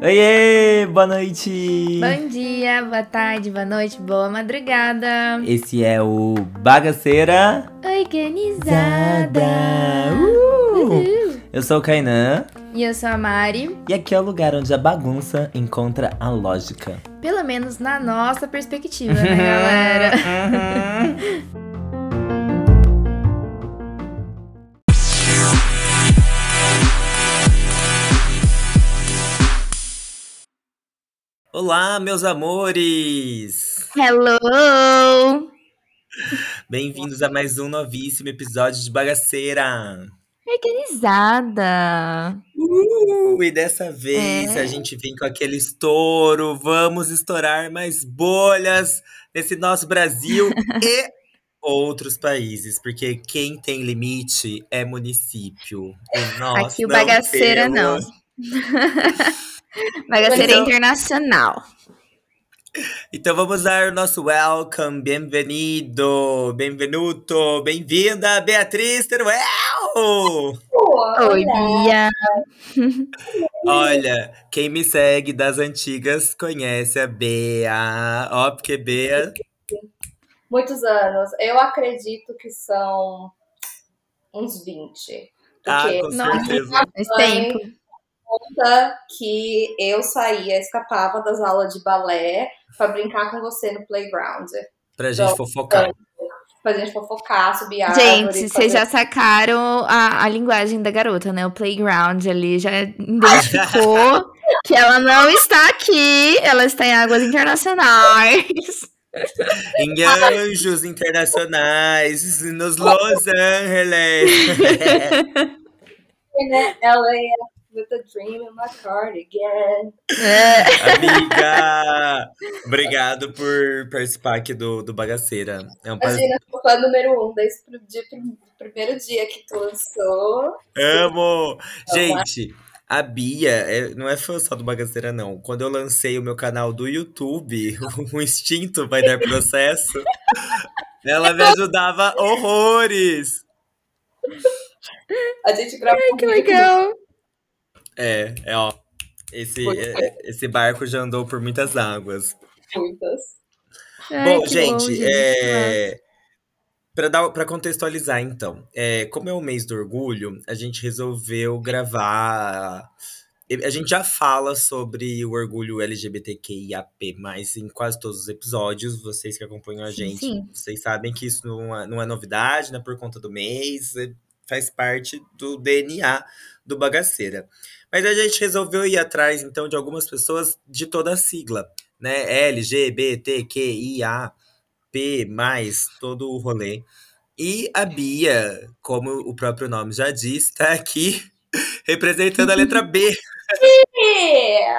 Oiê, boa noite! Bom dia, boa tarde, boa noite, boa madrugada. Esse é o Bagaceira Organizada. Uh! Uhul. Eu sou o Kainan E eu sou a Mari, e aqui é o lugar onde a bagunça encontra a lógica. pelo menos na nossa perspectiva, né, galera? Olá, meus amores! Hello! Bem-vindos a mais um novíssimo episódio de Bagaceira! Organizada. Uh, e dessa vez É. a gente vem com aquele estouro. Vamos estourar mais bolhas nesse nosso Brasil e outros países, porque quem tem limite é município. E nós Aqui o bagaceira não. temos. Bagaceira Então- internacional. Então vamos dar o nosso welcome, bem-vindo, bem-venuto, bem-vinda, Beatriz Teruel! Oi, Bia. Olha, quem me segue das antigas conhece a Bea. Ó, porque Bea. Muitos anos. Eu acredito que são uns 20. Ah, com Nossa. certeza. Faz tempo. Conta que eu saía, escapava das aulas de balé pra brincar com você no playground. Pra gente fofocar. Pra gente fofocar, subir Gente, árvore. vocês fazer- já sacaram a, a linguagem da garota, né? O playground ali já identificou que ela não está aqui, ela está em águas internacionais. Em anjos internacionais, nos Los Angeles. né? Ela é with a dream in my cardigan. É. Amiga! Obrigado por participar aqui do, do Bagaceira. É um. Imagina, sou fã número um desde o dia, primeiro dia que tu lançou. Amo! Gente, a Bia é- não é fã só do Bagaceira, não. Quando eu lancei o meu canal do YouTube, o Instinto Vai Dar Processo, ela me ajudava horrores! A gente gravou Que legal. É, é, ó. Esse, é- esse barco já andou por muitas águas. muitas. Ai, Bom, gente, bom, é... Pra, dar, pra contextualizar, então, é, como é o mês do orgulho, a gente resolveu gravar. A gente já fala sobre o orgulho LGBTQIAP+, em quase todos os episódios. Vocês que acompanham a Sim, gente, sim. vocês sabem que isso não é, não é novidade, não é por conta do mês, é- faz parte do DNA do Bagaceira. Mas a gente resolveu ir atrás, então, de algumas pessoas de toda a sigla, né? LGBTQIA, P, todo o rolê. E a Bia, como o próprio nome já diz, está aqui representando a letra B,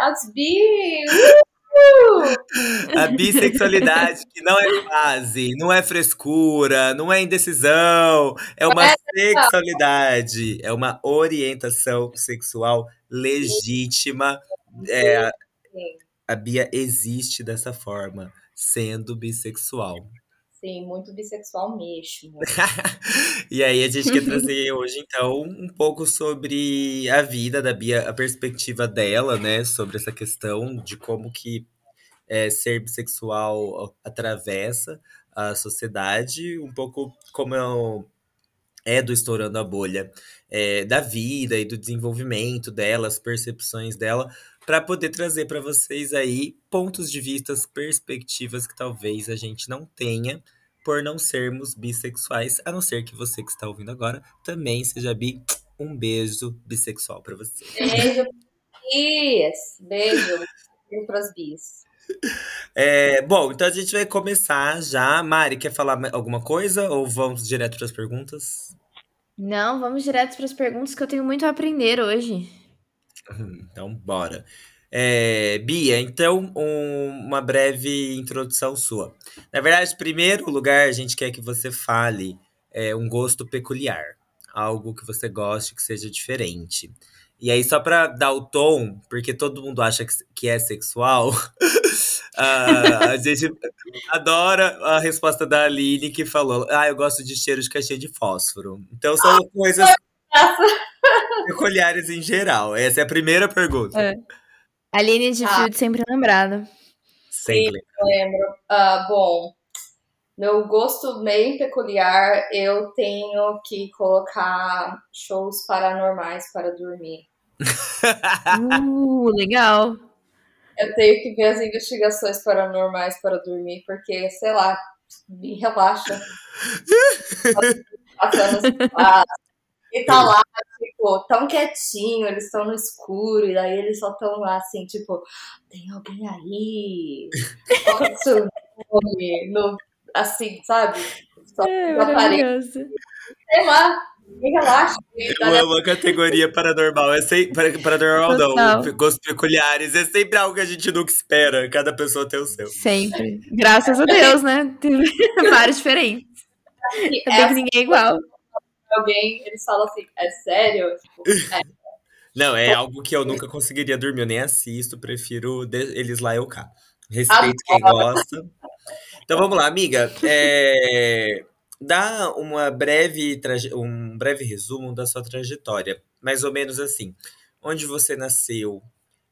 as bi! A bissexualidade, que não é fase, não é frescura, não é indecisão, é uma sexualidade, é uma orientação sexual legítima. É, a Bia existe dessa forma, sendo bissexual. Sim, muito bissexual mesmo. e aí a gente quer trazer hoje, então, um pouco sobre a vida da Bia, a perspectiva dela, né? Sobre essa questão de como que é, ser bissexual atravessa a sociedade, um pouco como é, é do Estourando a Bolha, é, da vida e do desenvolvimento dela, as percepções dela, para poder trazer para vocês aí pontos de vista, perspectivas que talvez a gente não tenha por não sermos bissexuais, a não ser que você que está ouvindo agora também seja bi. Um beijo bissexual para você. Beijo, bis! Beijo. Beijo pras bis. É, bom, então a gente vai começar já. Mari, quer falar ma- alguma coisa ou vamos direto para as perguntas? Não, vamos direto para as perguntas que eu tenho muito a aprender hoje. Então, bora. É, Bia, então, um- uma breve introdução sua. Na verdade, primeiro lugar, a gente quer que você fale é, um gosto peculiar. Algo que você goste, que seja diferente. E aí, só pra dar o tom, porque todo mundo acha que, que é sexual, ah, a gente adora a resposta da Aline, que falou: Ah, eu gosto de cheiro de caixinha de fósforo. Então, são coisas graça. Peculiares em geral. Essa é a primeira pergunta. É. Aline de Ah. Field sempre lembrada. Sempre. Eu lembro. Ah, bom, meu gosto bem peculiar, eu tenho que colocar shows paranormais para dormir. Uh, legal. Eu tenho que ver as investigações paranormais para dormir, porque, sei lá, me relaxa. Passando passos. E tá lá, tipo, tão quietinho, eles estão no escuro, e daí eles só estão lá assim, tipo, tem alguém aí? Qual o seu nome? No, assim, sabe? Só É, maravilhoso. Sei lá, me relaxa. Eu amo a categoria paranormal. É sempre, paranormal Total. não. Gostos peculiares. É sempre algo que a gente nunca espera. Cada pessoa tem o seu. Sempre. Graças a Deus, né? Tem vários diferentes. Ainda bem que ninguém é igual. Alguém, eles falam assim, é sério? Tipo, é, Não, é algo que eu nunca conseguiria dormir. Eu nem assisto. Prefiro eles lá eu cá. Respeito quem gosta. Então vamos lá, amiga. É, Dá uma breve traje- um breve resumo da sua trajetória. Mais ou menos assim. Onde você nasceu?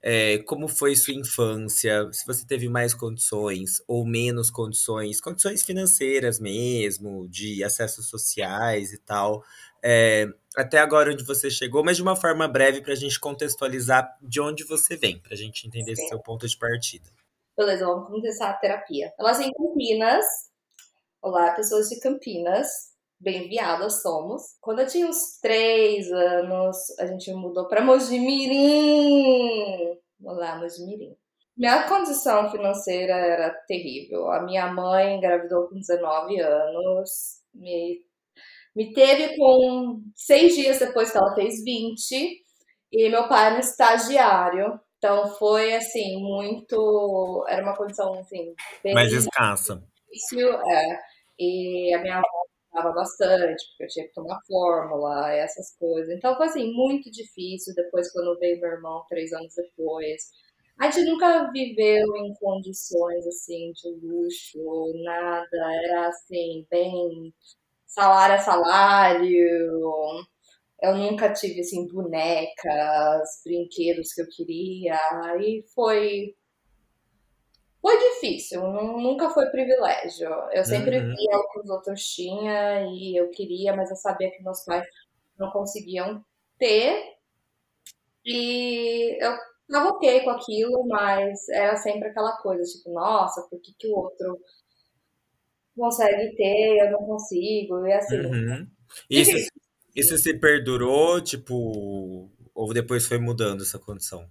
É, como foi sua infância? Se você teve mais condições ou menos condições, condições financeiras mesmo, de acessos sociais e tal. É, até agora onde você chegou, mas de uma forma breve para a gente contextualizar de onde você vem, para a gente entender esse seu ponto de partida. beleza, vamos começar a terapia. Elas em Campinas. Olá, pessoas de Campinas. Bem viadas somos. Quando eu tinha uns três anos, a gente mudou pra Mojimirim. Olá, Mojimirim. Minha condição financeira era terrível. A minha mãe engravidou com 19 anos, me, me teve com seis dias depois que ela fez 20, e meu pai era um estagiário. Então foi assim, muito. Era uma condição assim, bem Mais escassa. difícil. É. E a minha avó estava bastante, porque eu tinha que tomar fórmula, essas coisas. Então foi assim, muito difícil. Depois, quando veio meu irmão, três anos depois. A gente nunca viveu em condições assim de luxo, nada. Era assim, bem salário a salário. Eu nunca tive assim bonecas, brinquedos que eu queria. Aí foi foi difícil, nu- nunca foi privilégio. Eu sempre Uhum. via o que os outros tinham e eu queria, mas eu sabia que meus pais não conseguiam ter. E eu tava ok com aquilo, mas era sempre aquela coisa, tipo, nossa, por que, que o outro consegue ter, eu não consigo? E assim, Uhum. Isso, isso se perdurou, tipo, ou depois foi mudando essa condição?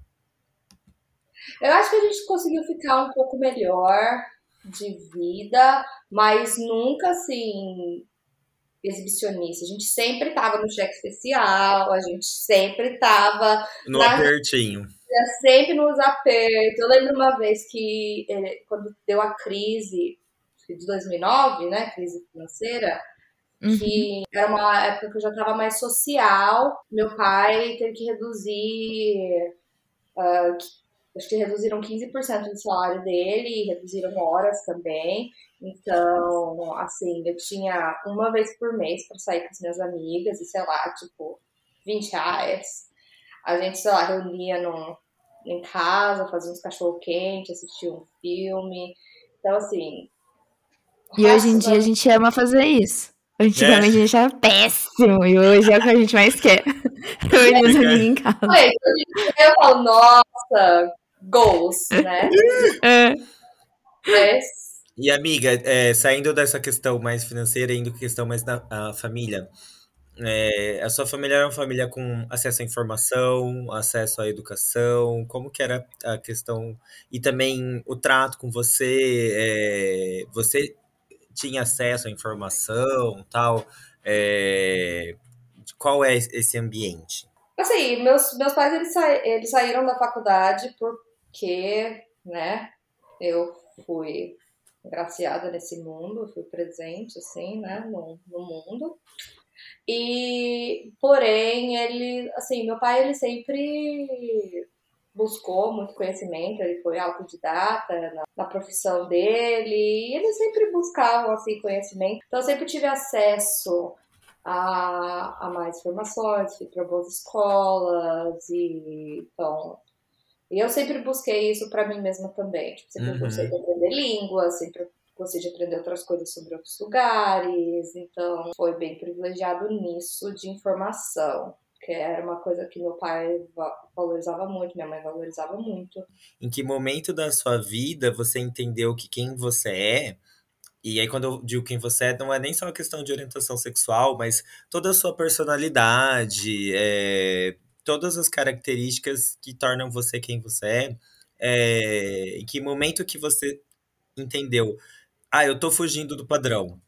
Eu acho que a gente conseguiu ficar um pouco melhor de vida, mas nunca assim exibicionista. A gente sempre tava no cheque especial, a gente sempre tava No Na- apertinho. sempre nos apertos. Eu lembro uma vez que eh, quando deu a crise de 2009, né, crise financeira, Uhum. que era uma época que eu já estava mais social. Meu pai teve que reduzir, que- acho que reduziram 15% do salário dele e reduziram horas também. Então, assim, eu tinha uma vez por mês para sair com as minhas amigas e sei lá, tipo, 20 reais. A gente, sei lá, reunia num, em casa, fazia uns cachorro-quente, assistia um filme. Então, assim. E hoje em dia a gente ama fazer isso. Antigamente a gente era péssimo e hoje é o que a gente mais quer. Reunir os amigos em casa. Eu falo, nossa, goals, né? É. Mas, E amiga, é, saindo dessa questão mais financeira, indo com questão mais da a família, é, a sua família era uma família com acesso à informação, acesso à educação, como que era a questão e também o trato com você, é, você tinha acesso à informação, tal, é, qual é esse ambiente? assim, meus, meus pais eles, sa- eles saíram da faculdade porque, né, eu fui graciada nesse mundo, fui presente, assim, né, no, no mundo. E, porém, ele, assim, meu pai, ele sempre buscou muito conhecimento, ele foi autodidata na, na profissão dele, e eles sempre buscavam, assim, conhecimento. Então, eu sempre tive acesso a, a mais formações, fui para boas escolas, e então. E eu sempre busquei isso para mim mesma também. Tipo, sempre Uhum. gostei de aprender línguas, sempre gostei de aprender outras coisas sobre outros lugares, então foi bem privilegiado nisso de informação, que era uma coisa que meu pai va- valorizava muito, minha mãe valorizava muito. Em que momento da sua vida você entendeu que quem você é, e aí quando eu digo quem você é, não é nem só uma questão de orientação sexual, mas toda a sua personalidade, é, todas as características que tornam você quem você é, é, em que momento que você entendeu, ah, eu tô fugindo do padrão.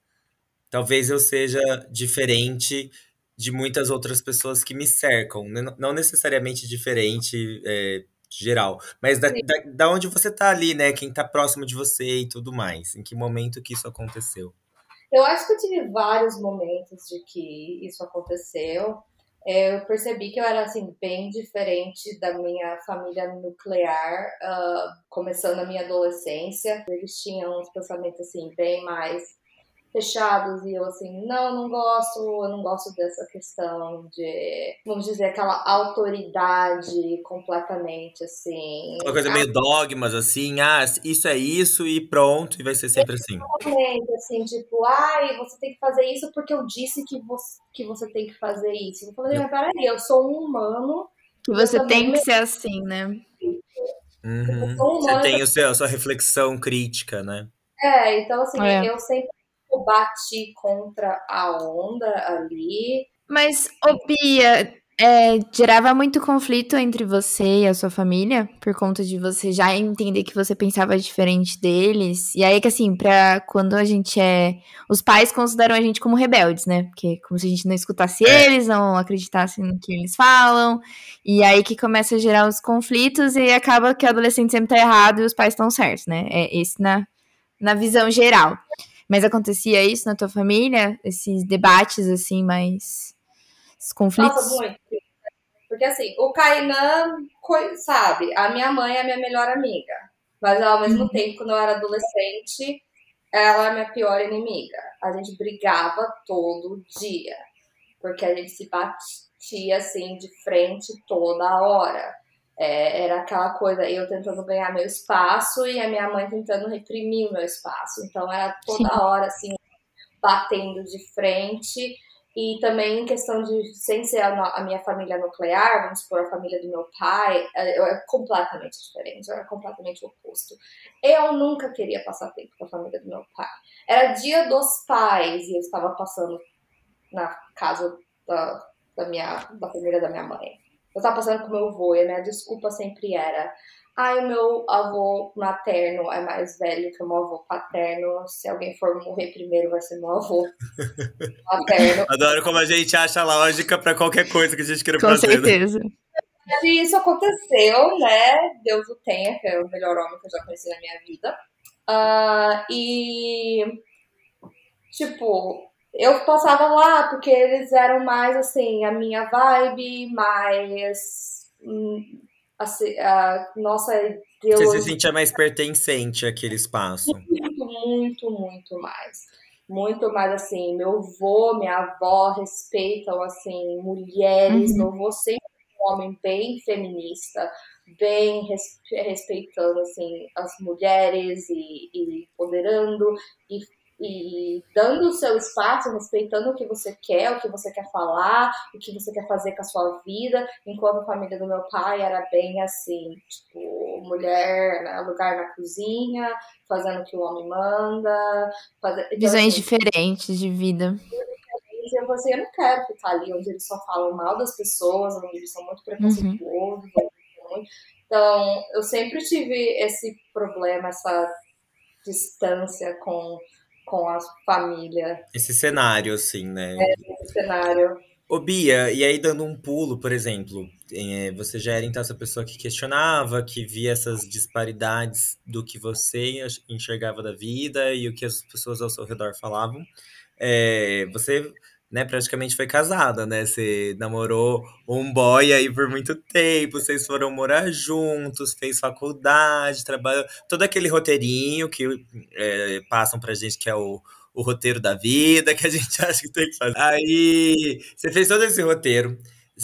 Talvez eu seja diferente de muitas outras pessoas que me cercam. N- Não necessariamente diferente, é, geral, mas da, da, da onde você tá ali, né? Quem tá próximo de você e tudo mais. Em que momento que isso aconteceu? Eu acho que eu tive vários momentos de que isso aconteceu. É, Eu percebi que eu era assim bem diferente da minha família nuclear, ah, começando a minha adolescência. Eles tinham uns pensamentos assim bem mais fechados e eu assim, não, não gosto, eu não gosto dessa questão de, vamos dizer, aquela autoridade completamente assim. Uma coisa meio dogmas, assim, ah, isso é isso e pronto, e vai ser sempre assim. Exatamente, assim, tipo, ai, você tem que fazer isso porque eu disse que você, que você tem que fazer isso. Eu falei, mas peraí, eu sou um humano, Que você tem que ser assim, né? Uhum. sou Você humana. tem o seu, a sua reflexão crítica, né? É, então assim, É. eu sempre bati contra a onda ali. Mas, ô Bia, é, gerava muito conflito entre você e a sua família, por conta de você já entender que você pensava diferente deles. E aí que assim, pra quando a gente é. Os pais consideram a gente como rebeldes, né? Porque como se a gente não escutasse É. eles, não acreditasse no que eles falam. E aí que começa a gerar os conflitos e acaba que o adolescente sempre tá errado e os pais estão certos, né? É esse na, na visão geral. Mas acontecia isso na tua família? Esses debates, assim, mais. Esses conflitos? Nossa, muito. Porque assim, o Kainan, sabe, a minha mãe é a minha melhor amiga. Mas ao mesmo tempo, quando eu era adolescente, ela é a minha pior inimiga. A gente brigava todo dia. Porque a gente se batia assim de frente toda hora. É, era aquela coisa, eu tentando ganhar meu espaço e a minha mãe tentando reprimir o meu espaço. Então era toda Sim. hora assim, batendo de frente. E também em questão de, sem ser a, a minha família nuclear, vamos supor, a família do meu pai, é, eu é completamente diferente, eu era completamente oposto. Eu nunca queria passar tempo com a família do meu pai. Era dia dos pais e eu estava passando na casa da, da, minha, da família da minha mãe. Eu estava passando com meu avô e a minha desculpa sempre era Ai, o meu avô materno é mais velho que o meu avô paterno. Se alguém for morrer primeiro, vai ser meu avô materno. Adoro como a gente acha lógica pra qualquer coisa que a gente queira Com fazer. né? certeza. E isso aconteceu, né? Deus o tenha, que é o melhor homem que eu já conheci na minha vida. Ah, e, tipo, eu passava lá porque eles eram mais, assim, a minha vibe, mais. hum, Assim, a nossa Você ideologia. se sentia mais pertencente àquele espaço. muito, muito, muito mais. Muito mais assim, meu avô, minha avó respeitam assim mulheres, Uhum. meu avô sempre foi um homem bem feminista, bem res- respeitando assim as mulheres e, e empoderando e, e dando o seu espaço, respeitando o que você quer, o que você quer falar, o que você quer fazer com a sua vida, enquanto a família do meu pai era bem assim, tipo, mulher, né, lugar na cozinha, fazendo o que o homem manda. Fazer... Então, Visões assim, diferentes de vida. eu falei assim, eu não quero ficar ali onde eles só falam mal das pessoas, onde eles são muito preconceituosos. muito- Então, eu sempre tive esse problema, essa distância com, com a família Esse cenário, assim, né? nesse cenário. Ô, Bia, e aí dando um pulo, por exemplo, eh, você já era então essa pessoa que questionava, que via essas disparidades do que você enx- enxergava da vida e o que as pessoas ao seu redor falavam. Eh, você, né, praticamente foi casada, né? Você namorou um boy aí por muito tempo, vocês foram morar juntos, fez faculdade, trabalhou, todo aquele roteirinho que eh, passam pra gente que é o, o roteiro da vida que a gente acha que tem que fazer. Aí você fez todo esse roteiro.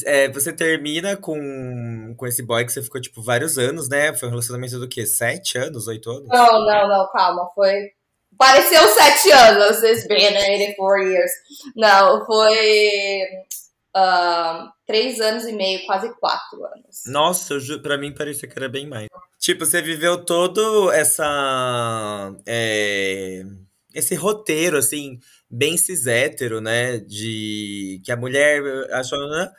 É, você termina com, com esse boy que você ficou, tipo, vários anos, né? Foi um relacionamento do quê? Sete anos? Oito anos? Não, não, não, calma. Foi. Pareceu sete anos. It's been 84 years. Não, foi. Uh, três anos e meio, quase quatro anos. Nossa, pra mim parecia que era bem mais. Tipo, você viveu todo essa. É, esse roteiro, assim, bem cis hétero, né? De que a mulher achou. Né?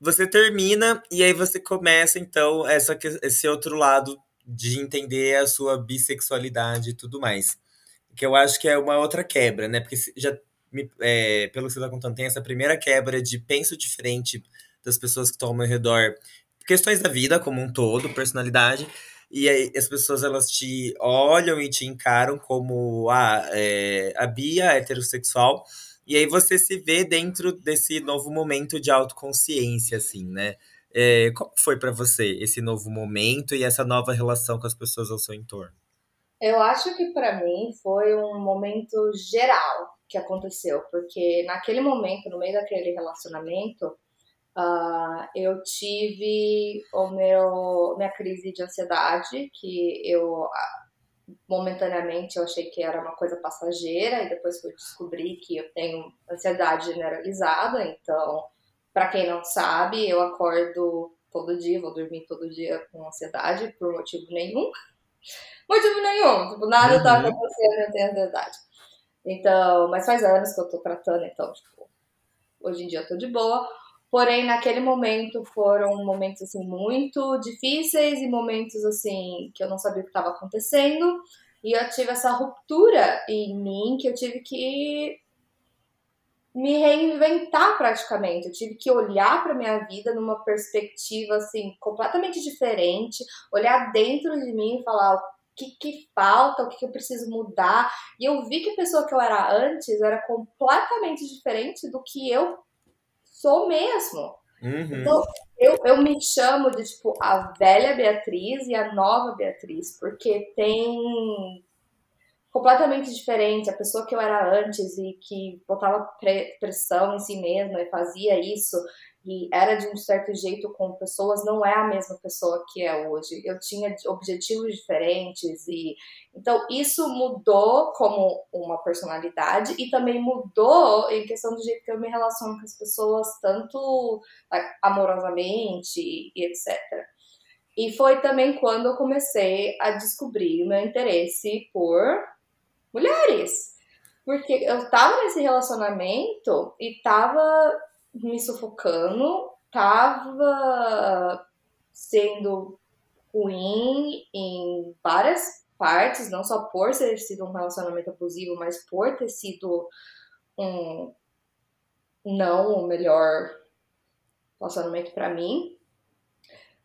Você termina e aí você começa, então, essa, esse outro lado de entender a sua bissexualidade e tudo mais. Que eu acho que é uma outra quebra, né? Porque já, é, pelo que você está contando, tem essa primeira quebra de penso diferente das pessoas que estão ao meu redor, questões da vida como um todo, personalidade. E aí as pessoas elas te olham e te encaram como ah, é, a Bia heterossexual e aí você se vê dentro desse novo momento de autoconsciência, assim, né? É, como foi para você esse novo momento e essa nova relação com as pessoas ao seu entorno? Eu acho que para mim foi um momento geral que aconteceu, porque naquele momento, no meio daquele relacionamento, uh, eu tive o meu minha crise de ansiedade, que eu momentaneamente eu achei que era uma coisa passageira e depois fui descobrir que eu tenho ansiedade generalizada, então, para quem não sabe, eu acordo todo dia, vou dormir todo dia com ansiedade por motivo nenhum. Motivo nenhum, tipo, nada tá uhum. tá acontecendo, eu tenho ansiedade. Então, mas faz anos que eu tô tratando, então, tipo, hoje em dia eu tô de boa. Porém, naquele momento foram momentos assim muito difíceis e momentos assim que eu não sabia o que estava acontecendo. E eu tive essa ruptura em mim que eu tive que me reinventar praticamente. Eu tive que olhar para minha vida numa perspectiva assim completamente diferente, olhar dentro de mim e falar o que, que falta, o que, que eu preciso mudar. E eu vi que a pessoa que eu era antes era completamente diferente do que eu sou mesmo. Uhum. Então, eu, eu me chamo de, tipo, a velha Beatriz e a nova Beatriz, porque tem completamente diferente. A pessoa que eu era antes e que botava pressão em si mesma e fazia isso e era de um certo jeito com pessoas, não é a mesma pessoa que é hoje. Eu tinha objetivos diferentes e então isso mudou como uma personalidade e também mudou em questão do jeito que eu me relaciono com as pessoas, tanto amorosamente e etc. E foi também quando eu comecei a descobrir o meu interesse por mulheres. Porque eu tava nesse relacionamento e tava me sufocando, tava sendo ruim em várias partes, não só por ter sido um relacionamento abusivo, mas por ter sido um não o melhor relacionamento para mim.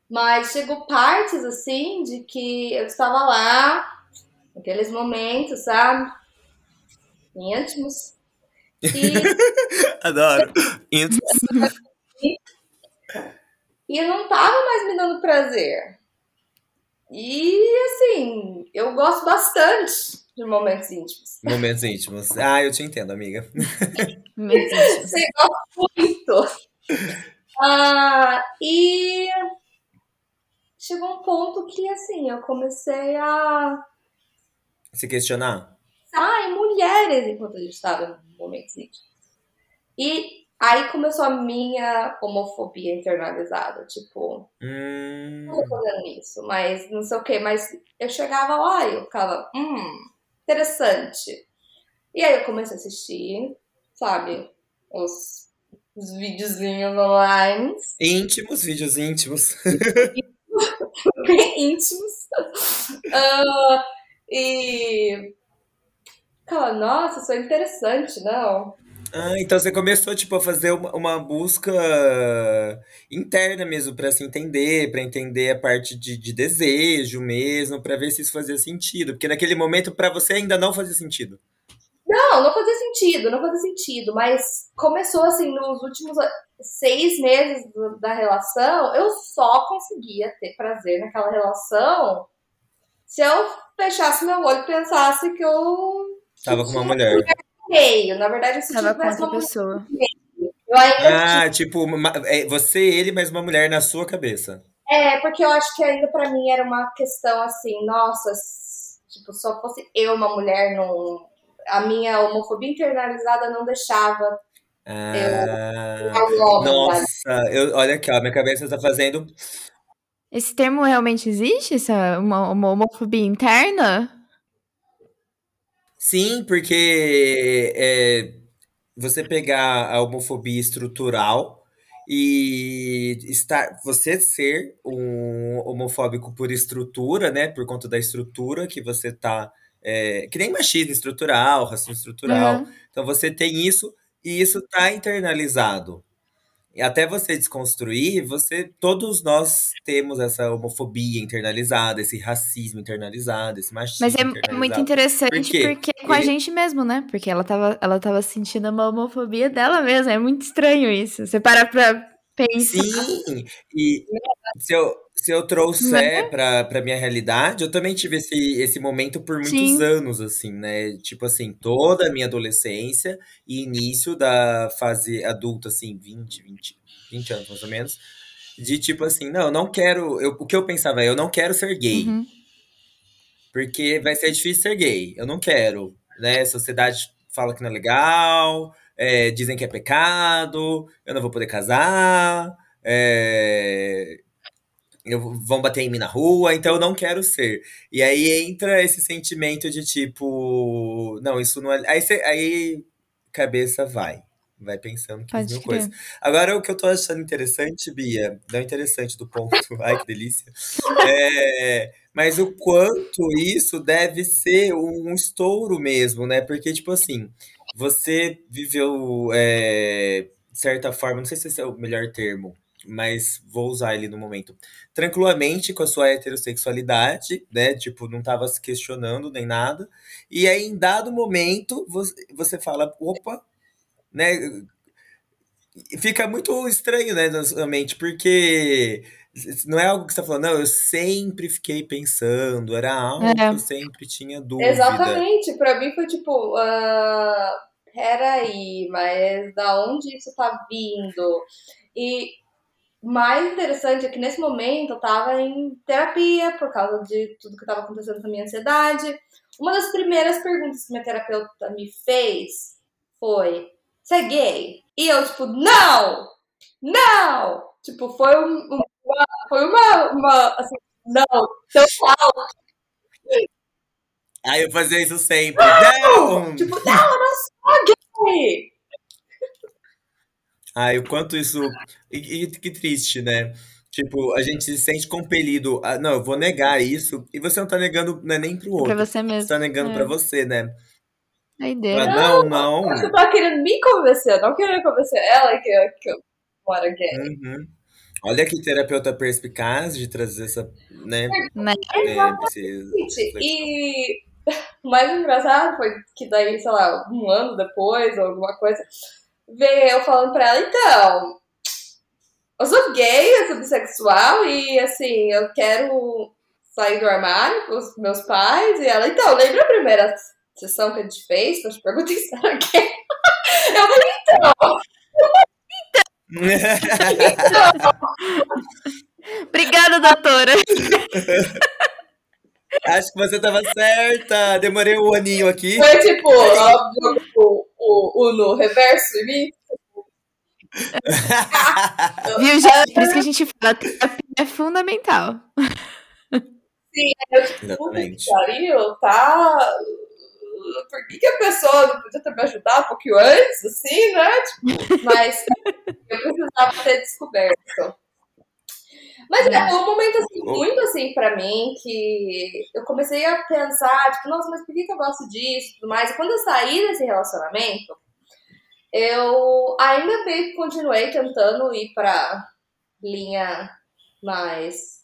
Mas chegou partes assim de que eu estava lá, naqueles momentos, sabe? Íntimos, e... Adoro. e eu não tava mais me dando prazer. E assim, eu gosto bastante de momentos íntimos. Momentos íntimos. Ah, eu te entendo, amiga. momentos íntimos. Você gosta muito. Ah, e chegou um ponto que assim, eu comecei a se questionar ah, mulheres enquanto a gente estava no momento íntimos. E aí começou a minha homofobia internalizada, tipo, hum... não tô fazendo isso, mas não sei o que, mas eu chegava lá e eu ficava, hum, interessante. E aí eu comecei a assistir, sabe, os, os videozinhos online. Íntimos, vídeos íntimos. Bem íntimos. Uh, e Ficava, nossa, isso é interessante, não? Ah, então você começou tipo a fazer uma, uma busca interna mesmo para se entender, para entender a parte de, de desejo mesmo, para ver se isso fazia sentido, porque naquele momento para você ainda não fazia sentido. Não, não fazia sentido, não fazia sentido, mas começou assim nos últimos seis meses da relação, eu só conseguia ter prazer naquela relação se eu fechasse meu olho e pensasse que eu Tava com uma mulher. meio. Na verdade, eu Tava mais com outra uma pessoa. Eu ainda Ah, tipo, uma- é, você, ele, mas uma mulher na sua cabeça. É, porque eu acho que ainda pra mim era uma questão assim, nossa, tipo, só fosse eu uma mulher, não. A minha homofobia internalizada não deixava Ah, eu sabe? nossa, eu, olha aqui, ó, minha cabeça tá fazendo. Esse termo realmente existe? Essa, uma, uma homofobia interna? Sim, porque é, você pegar a homofobia estrutural e estar, você ser um homofóbico por estrutura, né? Por conta da estrutura que você tá. é, que nem machismo estrutural, racismo estrutural. Uhum. Então você tem isso e isso tá internalizado. E até você desconstruir, você, todos nós temos essa homofobia internalizada, esse racismo internalizado, esse machismo Mas é internalizado. muito interessante Por porque é com a Ele- gente mesmo, né? Porque ela tava, ela tava sentindo uma homofobia dela mesma. É muito estranho isso. Você para pra pensar. Sim, e se eu, se eu trouxer pra, pra minha realidade, eu também tive esse, esse momento por muitos Sim. anos, assim, né? Tipo assim, toda a minha adolescência e início da fase adulta, assim, 20, 20, 20 anos mais ou menos. De tipo assim, não, eu não quero. Eu, o que eu pensava é, eu não quero ser gay. Uhum. Porque vai ser difícil ser gay. Eu não quero, né? A sociedade fala que não é legal, é, dizem que é pecado, eu não vou poder casar, é, eu- vão bater em mim na rua, então eu não quero ser. E aí entra esse sentimento de tipo, não, isso não é. Aí, cê- aí cabeça vai. Vai pensando que Pode mil coisas. Agora, o que eu tô achando interessante, Bia, não interessante do ponto, ai que delícia, é, mas o quanto isso deve ser um estouro mesmo, né? Porque, tipo assim, você viveu, é, de certa forma, não sei se esse é o melhor termo, mas vou usar ele no momento, tranquilamente com a sua heterossexualidade, né? Tipo, não tava se questionando nem nada. E aí, em dado momento, você fala, opa, né? Fica muito estranho, né, na sua mente, porque não é algo que você tá falando, não, eu sempre fiquei pensando, era algo É. que eu sempre tinha dúvida. Exatamente, pra mim foi tipo, ah, peraí, mas da onde isso tá vindo? E mais interessante é que nesse momento eu tava em terapia por causa de tudo que tava acontecendo com a minha ansiedade. Uma das primeiras perguntas que minha terapeuta me fez foi: Você é gay? E eu, tipo, não! Não! Tipo, foi um- uma. Foi uma. uma assim, não! Então, Aí eu fazia isso sempre. Não! tipo, não, eu não sou gay! Ai, o quanto isso. E, e que triste, né? Tipo, a gente se sente compelido. A, não, eu vou negar isso. E você não tá negando né, nem pro outro. Pra você Você mesmo. tá negando É. pra você, né? Doideira. Fala, não, não. Você tá querendo me convencer, eu não querendo convencer ela que, eu- que eu não era gay. Uhum. Olha que terapeuta perspicaz de trazer essa, né? Né? é, esse- Gente, e o mais engraçado foi que daí, sei lá, um ano depois ou alguma coisa, veio eu falando pra ela, então, eu sou gay, eu sou bissexual e assim, eu quero sair do armário com os meus pais. E ela, então, lembra a primeira sessão que a gente fez? Que eu te perguntei se era gay. Eu falei, então, Obrigada, doutora. Acho que você tava certa. Demorei um aninho aqui. foi tipo, ó, o, o, o no reverso em mim. Viu, gente? Por isso que a gente fala, terapia é fundamental. Puta Exatamente. que pariu, tá? Por que, que a pessoa não podia ter me ajudado um pouquinho antes, assim, né? Tipo, mas eu precisava ter descoberto. Mas é, um momento assim, muito assim pra mim que eu comecei a pensar, tipo, nossa, mas por que, que eu gosto disso e tudo mais? E quando eu saí desse relacionamento, eu ainda bem que continuei tentando ir pra linha mais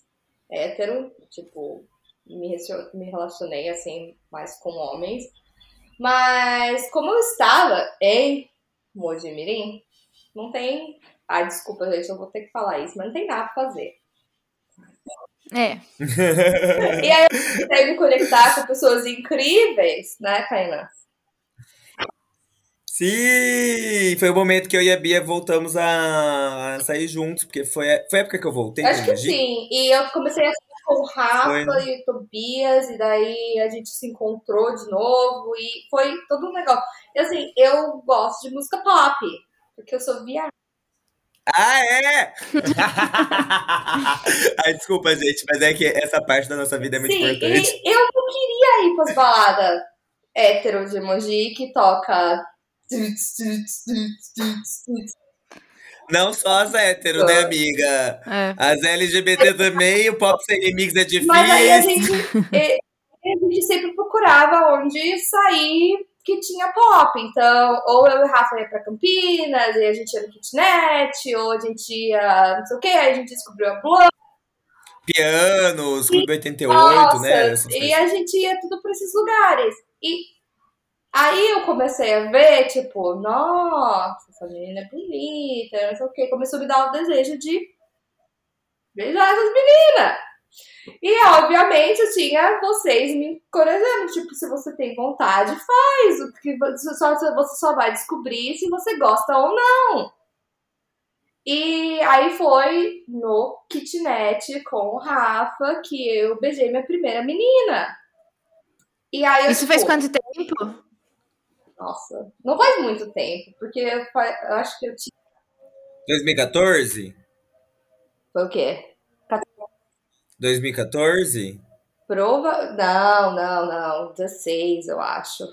hétero, tipo, me relacionei assim mais com homens. Mas como eu estava em Mojimirim, não tem. Ai, desculpa, gente, eu vou ter que falar isso, mas não tem nada pra fazer. É. E aí eu tentei me conectar com pessoas incríveis, né, Kainan? Sim! Foi o momento que eu e a Bia voltamos a sair juntos, porque foi, foi a época que eu voltei. Acho que sim. E eu comecei a com o Rafa foi. Né? e o Tobias, e daí a gente se encontrou de novo, e foi todo um negócio. E assim, eu gosto de música pop, porque eu sou viada. Ah, é? Ai, desculpa, gente, mas é que essa parte da nossa vida é muito Sim, importante. Eu não queria ir pras baladas hétero de emoji que toca. Não só as hétero, né, amiga? É. As LGBT também, o pop sem remix é difícil. Mas aí a gente, a gente sempre procurava onde sair que tinha pop. Então, ou eu e o Rafa ia pra Campinas, e a gente ia no kitnet, ou a gente ia não sei o que, aí a gente descobriu a Blue. Pianos, Clube 88, né? Nossa, né? E a gente ia tudo pra esses lugares. E aí eu comecei a ver, tipo, nossa, essa menina é bonita, não sei o que. Começou a me dar o desejo de beijar essas meninas. E, obviamente, eu tinha vocês me encorajando. Tipo, se você tem vontade, faz. O que você só, você só vai descobrir se você gosta ou não. E aí foi no kitnet com o Rafa que eu beijei minha primeira menina. E aí Isso faz quanto tempo? Nossa, não faz muito tempo, porque eu, acho que eu tinha. 2014? Foi o quê? 2014? Prova. Não, não, não. 16, eu acho.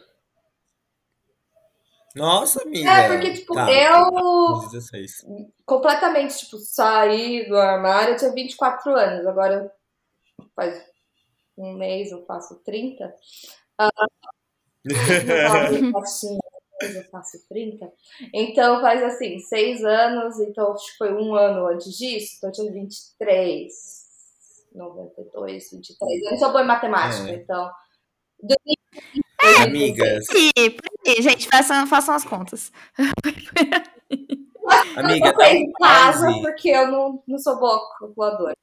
Nossa, amiga. É, porque, tipo, tá. eu. 16. Completamente, tipo, saí do armário, eu tinha 24 anos. Agora faz um mês eu faço 30. Ah, eu faço 30. Então faz assim, 6 anos, então acho que foi um ano antes disso, então eu tinha 23. 92, 23. Eu não sou boa em matemática, é. então. É, Amigas. Sim, gente, façam, façam as contas. Amiga, eu em casa porque eu não, não sou boa calculadora.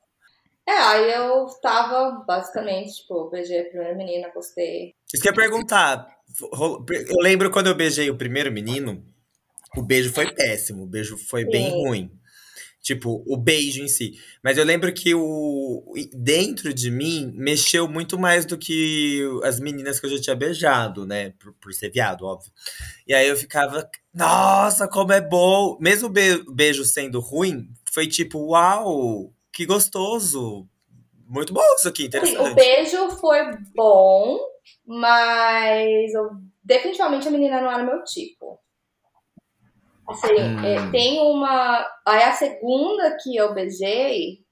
É, aí eu tava basicamente, tipo, beijei a primeira menina, gostei. Isso que eu ia perguntar. Eu lembro quando eu beijei o primeiro menino, o beijo foi péssimo, o beijo foi Sim. bem ruim. Tipo, o beijo em si. Mas eu lembro que o dentro de mim mexeu muito mais do que as meninas que eu já tinha beijado, né? Por, por ser viado, óbvio. E aí eu ficava, nossa, como é bom! Mesmo o beijo sendo ruim, foi tipo, uau, que gostoso! Muito bom isso aqui, interessante. o beijo foi bom, mas eu, definitivamente a menina não era meu tipo. Assim, hum. é, tem uma. Aí a segunda que eu beijei,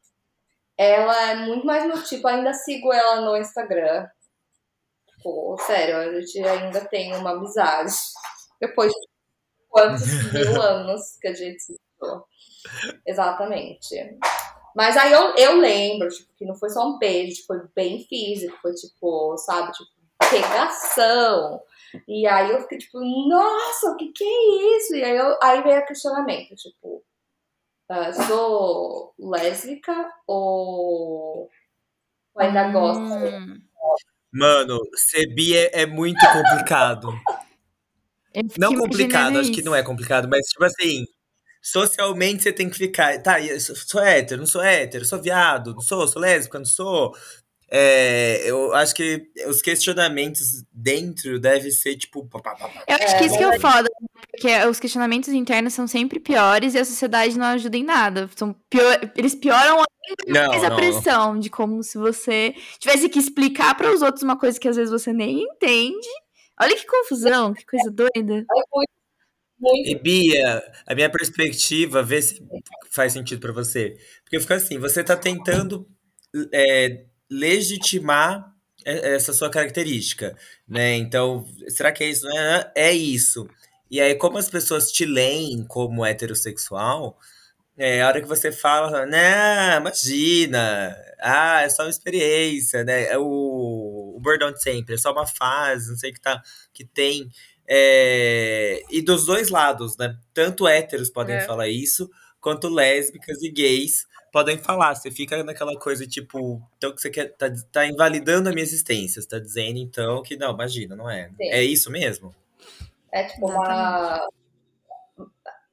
ela é muito mais meu tipo, ainda sigo ela no Instagram. Pô, sério, a gente ainda tem uma amizade. Depois de quantos mil anos que a gente se. Exatamente. Mas aí eu, eu lembro, tipo, que não foi só um beijo, foi bem físico, foi tipo, sabe, tipo, pegação. E aí eu fiquei tipo, nossa, o que que é isso? E aí, eu, aí veio o questionamento, tipo, uh, sou lésbica ou ainda hum. gosto? Mano, ser bi é, é muito complicado. não complicado, acho que não é complicado, mas tipo assim, socialmente você tem que ficar. Tá, eu sou hétero, não sou hétero, sou viado, não sou, sou lésbica, não sou. É, eu acho que os questionamentos dentro devem ser tipo. Eu acho que isso que é o foda, porque os questionamentos internos são sempre piores e a sociedade não ajuda em nada. São pior, eles pioram ainda mais a pressão não. de como se você tivesse que explicar para os outros uma coisa que às vezes você nem entende. Olha que confusão, que coisa doida. E Bia, a minha perspectiva, vê se faz sentido para você. Porque fica assim, você tá tentando é, legitimar essa sua característica, né? Então, será que é isso? É, é isso. E aí, como as pessoas te leem como heterossexual, é, a hora que você fala, né, imagina, ah, é só uma experiência, né? É o, o bordão de sempre, é só uma fase, não sei que tá, que tem. É, e dos dois lados, né? Tanto héteros podem é. falar isso, quanto lésbicas e gays podem falar. Você fica naquela coisa, tipo, então que você quer. Tá, tá invalidando a minha existência. Você tá dizendo, então, que não, imagina, não é. Sim. É isso mesmo? É tipo uma.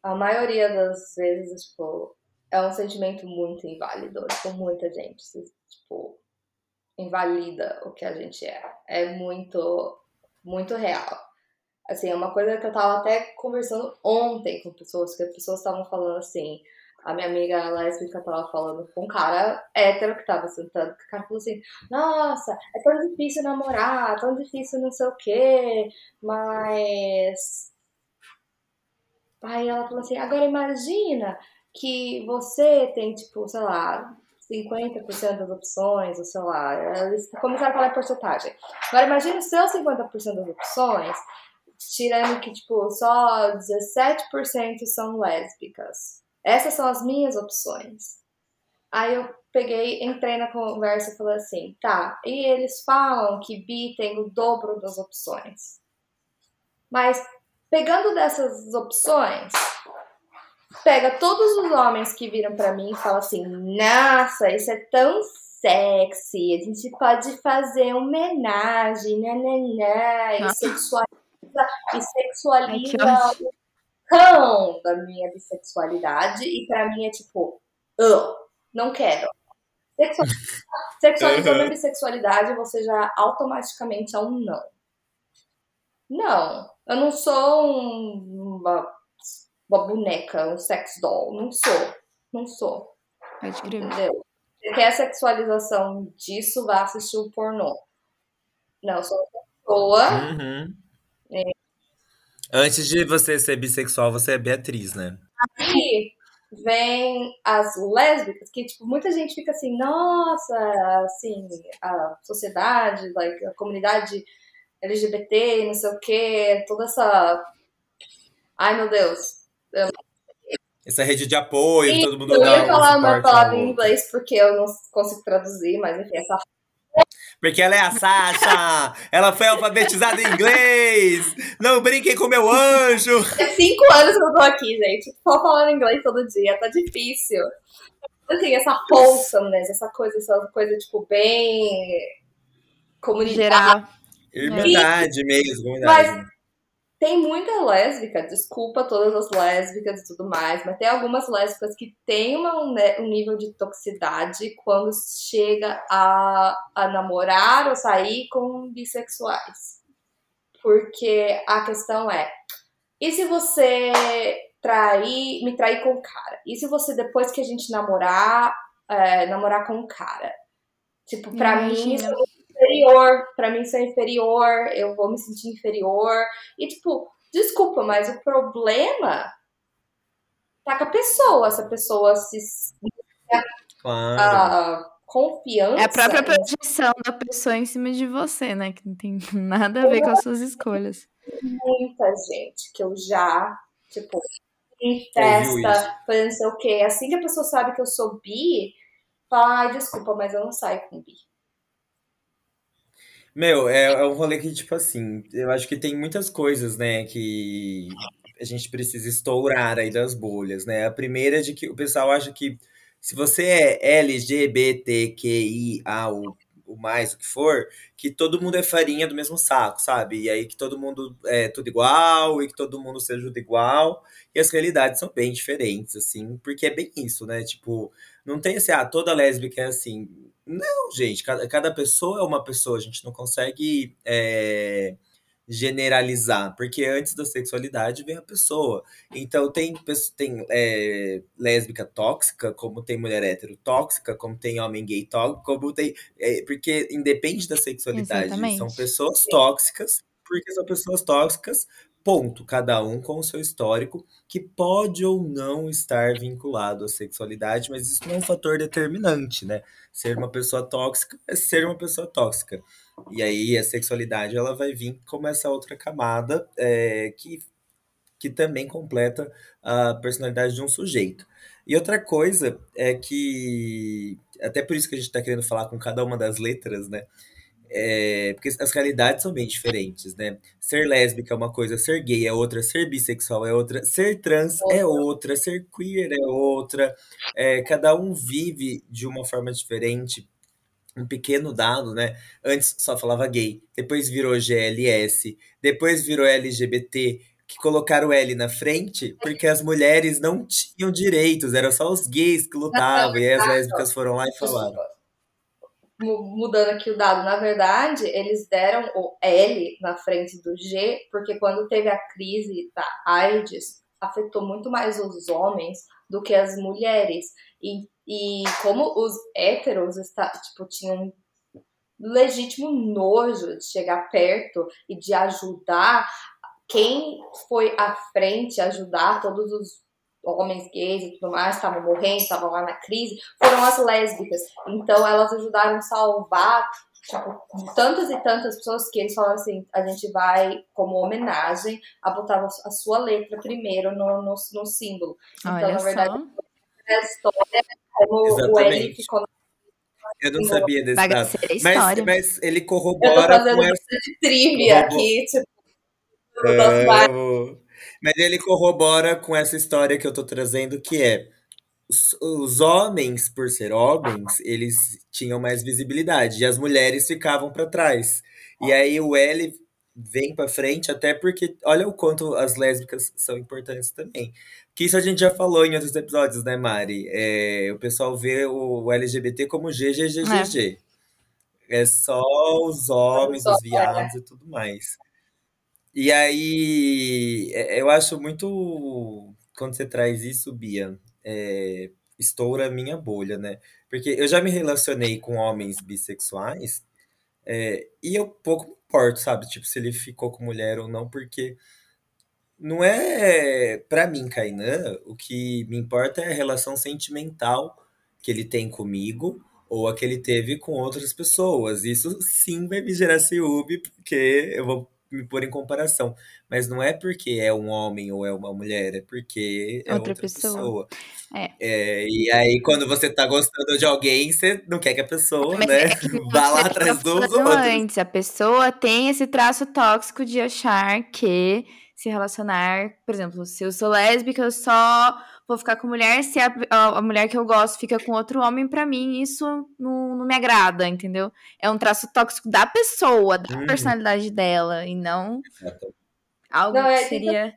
A maioria das vezes, tipo, é um sentimento muito inválido. Tipo, muita gente, tipo, invalida o que a gente é. É muito, muito real. Assim, é uma coisa que eu tava até conversando ontem com pessoas, que as pessoas estavam falando assim. A minha amiga lésbica tava falando com um cara hétero que tava sentando, que o cara falou assim, nossa, é tão difícil namorar, tão difícil não sei o quê, mas. Aí ela falou assim, agora imagina que você tem, tipo, sei lá, 50% das opções, ou sei lá, eles começaram a falar em porcentagem. Agora imagina os seus 50% das opções, tirando que, tipo, só 17% são lésbicas. Essas são as minhas opções. Aí eu peguei, entrei na conversa e falei assim, tá, e eles falam que bi tem o dobro das opções. Mas pegando dessas opções, pega todos os homens que viram para mim e fala assim: "Nossa, isso é tão sexy, a gente pode fazer homenagem, nananã, e sexualiza, e sexualiza Ai, o cão da minha bissexualidade, e para mim é tipo, oh, não quero. Sexual... Sexualizando uhum. a bissexualidade, você já automaticamente é um não. Não, eu não sou um, uma uma boneca, um sex doll. Não sou. Não sou. Pode crer. Entendeu? Você quer a sexualização disso, vá assistir o pornô. Não, eu sou uma pessoa. Uhum. É. Antes de você ser bissexual, você é Beatriz, né? Aí vem as lésbicas, que tipo, muita gente fica assim, nossa, assim, a sociedade, like, a comunidade LGBT, não sei o que, toda essa. Ai meu Deus, essa rede de apoio, Sim, todo mundo Eu ia falar uma palavra em inglês porque eu não consigo traduzir, mas enfim, essa. Porque ela é a Sasha! ela foi alfabetizada em inglês! Não brinquem com meu anjo! É cinco anos que eu tô aqui, gente. Tô falando inglês todo dia, tá difícil. Assim, essa wholesomeness, essa coisa, essa coisa, tipo, bem comunitária. Irmandade mesmo, Mas tem muita lésbica, desculpa todas as lésbicas e tudo mais, mas tem algumas lésbicas que têm uma, um nível de toxicidade quando chega a, a namorar ou sair com bissexuais. Porque a questão é: e se você trair, me trair com o cara? E se você, depois que a gente namorar, é, namorar com o cara? Tipo, pra Imagina. mim, isso é inferior, para mim é inferior, eu vou me sentir inferior. E tipo, desculpa, mas o problema tá com a pessoa, se a pessoa se claro. a confiança. É a própria projeção da pessoa em cima de você, né? Que não tem nada a ver com as suas escolhas. Muita gente que eu já, tipo, em festa, fazendo não sei o quê. Assim que a pessoa sabe que eu sou bi, fala, ah, desculpa, mas eu não saio com bi. Meu, é, é um rolê que, tipo assim, eu acho que tem muitas coisas, né, que a gente precisa estourar aí das bolhas, né? A primeira é de que o pessoal acha que se você é LGBTQIA, o, o mais, o que for, que todo mundo é farinha do mesmo saco, sabe? E aí que todo mundo é tudo igual e que todo mundo seja tudo igual. E as realidades são bem diferentes, assim, porque é bem isso, né? Tipo, não tem assim, ah, toda lésbica é assim não, gente, cada, cada pessoa é uma pessoa, a gente não consegue é, generalizar, porque antes da sexualidade vem a pessoa. Então tem, tem é, lésbica tóxica, como tem mulher hétero tóxica, como tem homem gay tóxico, como tem. É, porque independe da sexualidade, Exatamente. são pessoas tóxicas, porque são pessoas tóxicas, ponto, cada um com o seu histórico, que pode ou não estar vinculado à sexualidade, mas isso não é um fator determinante, né? Ser uma pessoa tóxica é ser uma pessoa tóxica. E aí a sexualidade ela vai vir como essa outra camada é, que, que também completa a personalidade de um sujeito. E outra coisa é que, até por isso que a gente está querendo falar com cada uma das letras, né? É, porque as realidades são bem diferentes, né? Ser lésbica é uma coisa, ser gay é outra, ser bissexual é outra, ser trans é outra, ser queer é outra. É, cada um vive de uma forma diferente. Um pequeno dado, né? Antes só falava gay, depois virou GLS, depois virou LGBT. que colocaram o L na frente porque as mulheres não tinham direitos, eram só os gays que lutavam, e as lésbicas foram lá e falaram. Mudando aqui o dado, na verdade, eles deram o L na frente do G, porque quando teve a crise da AIDS, afetou muito mais os homens do que as mulheres. E, e como os héteros está, tipo, tinham legítimo nojo de chegar perto e de ajudar, quem foi à frente ajudar todos os homens gays e tudo mais estavam morrendo, estavam lá na crise, foram as lésbicas. Então elas ajudaram a salvar tipo, tantas e tantas pessoas que eles falaram assim, a gente vai, como homenagem, a botar a sua letra primeiro no, no, no símbolo. Então, Olha na verdade, só. a história, como o L Exatamente. ficou na Eu não sabia desse Vai dado. Mas, história. mas ele Eu tô corrobora fazendo com essa. trivia aqui, tipo, do nosso É, bairro. Mas ele corrobora com essa história que eu tô trazendo, que é os, os homens, por ser homens, eles tinham mais visibilidade e as mulheres ficavam para trás. E aí o L vem para frente, até porque olha o quanto as lésbicas são importantes também. Que isso a gente já falou em outros episódios, né, Mari? É, o pessoal vê o, LGBT como GGGGG. É só os homens, os viados e tudo mais. E aí, é, eu acho muito. Quando você traz isso, Bia, é, estoura a minha bolha, né? Porque eu já me relacionei com homens bissexuais é, e eu pouco me importo, sabe? Tipo, se ele ficou com mulher ou não, porque não é. Pra mim, Kainan, o que me importa é a relação sentimental que ele tem comigo ou a que ele teve com outras pessoas. Isso sim vai me gerar ciúme, porque eu vou me pôr em comparação. Mas não é porque é um homem ou é uma mulher, é porque é Outra outra, pessoa. pessoa. É. É, e aí, quando você tá gostando de alguém, você não quer que a pessoa, Mas né, é vá lá você atrás tava dos outros. antes, a pessoa tem esse traço tóxico de achar que se relacionar, por exemplo, se eu sou lésbica, eu só vou ficar com mulher, se a, a, a mulher que eu gosto fica com outro homem, pra mim isso não, não me agrada, entendeu? É um traço tóxico da pessoa, da Uhum. personalidade dela, e não algo Não, é, que seria.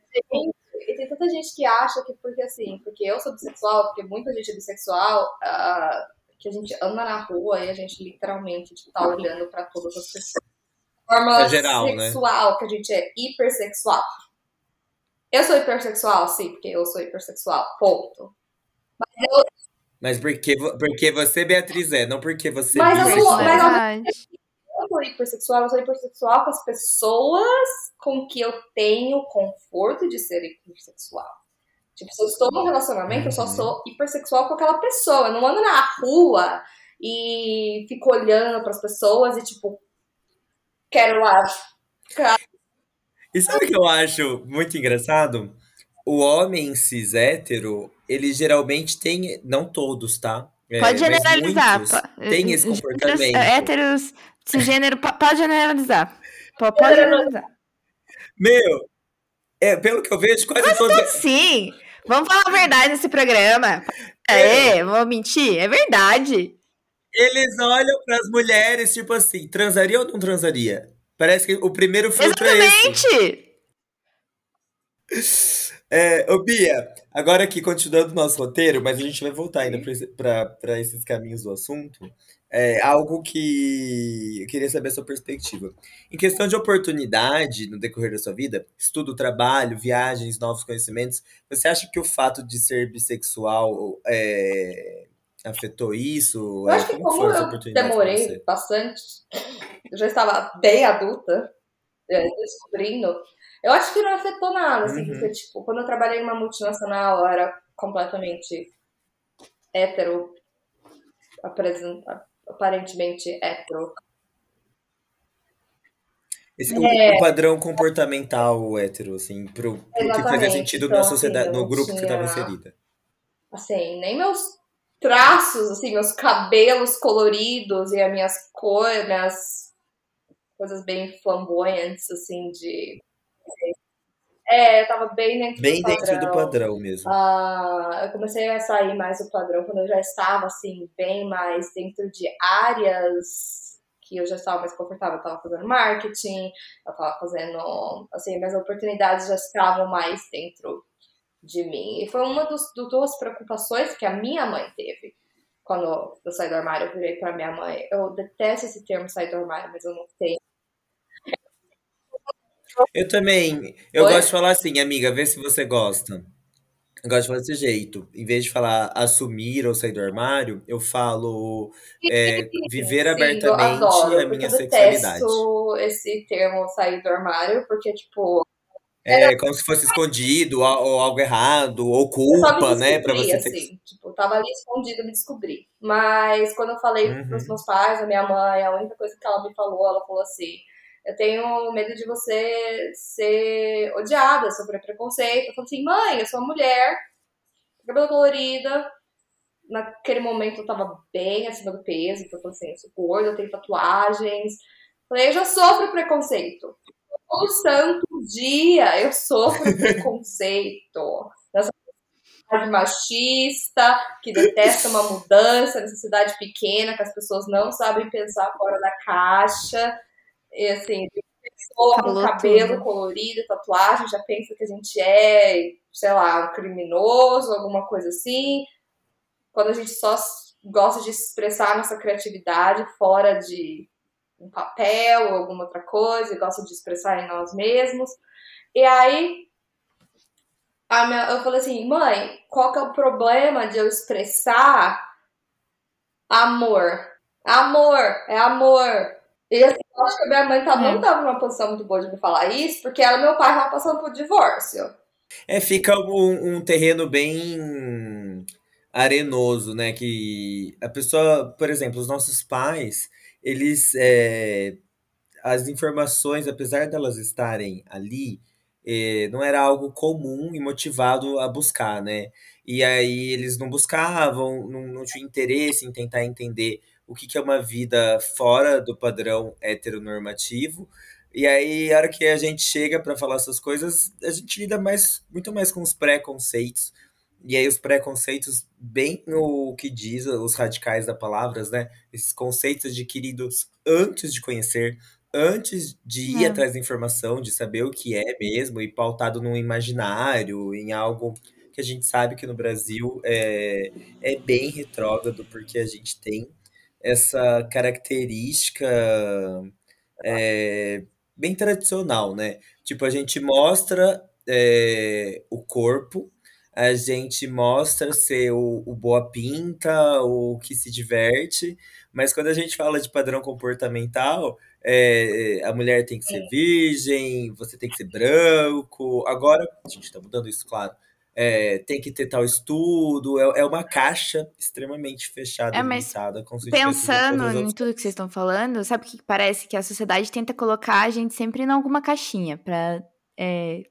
e tem tanta gente que acha que porque assim, porque eu sou bissexual, porque muita gente é bissexual, ah, que a gente anda na rua e a gente literalmente tipo, tá olhando pra todas as pessoas. De forma É geral, né? sexual, que a gente é hipersexual. Eu sou hipersexual, sim, porque eu sou hipersexual, ponto. Mas porque, vo- porque você, Beatriz, é, não porque você Mas eu não- bissexual. mas eu-. Eu sou hipersexual, eu sou hipersexual com as pessoas com que eu tenho conforto de ser hipersexual. Tipo, se eu estou num relacionamento, eu só Uhum. sou hipersexual com aquela pessoa. Eu não ando na rua e fico olhando pras pessoas e, tipo, quero lá. E sabe o que eu acho muito engraçado? O homem cis hétero, ele geralmente tem, não todos, tá? É, Pode mas generalizar. muitos têm esse comportamento. Héteros, cisgênero, po- pode generalizar. Po- Pode generalizar. Meu, é, pelo que eu vejo, quase todos. Sim, vamos falar a verdade nesse programa. É, vou mentir? É verdade. Eles olham pras mulheres, tipo assim, transaria ou não transaria? Parece que o primeiro filtro é esse. Exatamente. É, ô Bia, agora aqui, continuando o nosso roteiro, mas a gente vai voltar ainda para esses caminhos do assunto. É algo que eu queria saber a sua perspectiva. Em questão de oportunidade no decorrer da sua vida, estudo, trabalho, viagens, novos conhecimentos, você acha que o fato de ser bissexual é, afetou isso? Eu acho que Como eu demorei bastante, eu já estava bem adulta, é, descobrindo, eu acho que não afetou nada, assim, Uhum. porque, tipo, quando eu trabalhei numa multinacional, eu era completamente hétero, aparentemente hétero. Esse, É. o, padrão comportamental hétero, assim, pro, pro que fazia sentido Então, na assim, sociedade, eu no grupo que você estava tinha- inserida. Assim, nem meus traços, assim, meus cabelos coloridos e as minhas cores, minhas coisas bem flamboyantes, assim, de... É, eu tava bem dentro Bem do dentro do padrão. padrão mesmo. Ah, eu comecei a sair mais do padrão quando eu já estava assim bem mais dentro de áreas que eu já estava mais confortável, eu estava fazendo marketing, eu estava fazendo, assim, minhas oportunidades já estavam mais dentro de mim. E foi uma das duas preocupações que a minha mãe teve quando eu saí do armário. Eu virei para minha mãe, eu detesto esse termo sair do armário, mas eu não tenho. Eu também. Eu Oi? gosto de falar assim, amiga, vê se você gosta. Eu gosto de falar desse jeito. Em vez de falar assumir ou sair do armário, eu falo é, viver Sim, abertamente adoro, a minha sexualidade. Eu esse termo sair do armário, porque, tipo. É, como se fosse escondido, ou algo errado, ou culpa, né? Pra você assim, ter... Tipo, tava ali escondido, me descobri. Mas quando eu falei uhum. pros meus pais, a minha mãe, a única coisa que ela me falou, ela falou assim: eu tenho medo de você ser odiada, sofrer preconceito. Eu falei assim, mãe, eu sou uma mulher, cabelo colorida. Naquele momento eu tava bem acima do peso, então eu falei assim, eu sou gorda, eu tenho tatuagens. Eu falei, eu já sofro preconceito. Todo santo dia eu sofro preconceito. Nessa sociedade machista, que detesta uma mudança, nessa cidade pequena, que as pessoas não sabem pensar fora da caixa. E assim, pessoa com cabelo tudo. colorido, tatuagem, já pensa que a gente é, sei lá, um criminoso, alguma coisa assim. Quando a gente só gosta de expressar nossa criatividade fora de um papel ou alguma outra coisa, e gosta de expressar em nós mesmos. E aí, minha, eu falei assim, mãe, qual que é o problema de eu expressar amor? Amor, é amor. E assim, eu acho que a minha mãe tá, não é. numa posição muito boa de me falar isso, porque ela e meu pai estavam passando por divórcio. É, fica um, um, terreno bem arenoso, né? Que a pessoa, por exemplo, os nossos pais, eles. É, as informações, apesar delas estarem ali, é, não era algo comum e motivado a buscar, né? E aí eles não buscavam, não, não tinham interesse em tentar entender o que, que é uma vida fora do padrão heteronormativo. E aí, a hora que a gente chega para falar essas coisas, a gente lida mais, muito mais com os preconceitos. E aí, os preconceitos, bem o que diz os radicais da palavras, né? Esses conceitos adquiridos antes de conhecer, antes de ir é. atrás da informação, de saber o que é mesmo, e pautado num imaginário, em algo que a gente sabe que no Brasil é, é bem retrógrado, porque a gente tem essa característica é, bem tradicional, né? Tipo, a gente mostra é, o corpo, a gente mostra ser o, o, boa pinta, o que se diverte, mas quando a gente fala de padrão comportamental, é, a mulher tem que ser virgem, você tem que ser branco. Agora, a gente está mudando isso, claro é, tem que ter tal estudo, é, é uma caixa extremamente fechada, é, limitada. Com pensando em tudo que vocês estão falando, sabe o que parece? Que a sociedade tenta colocar a gente sempre em alguma caixinha para é,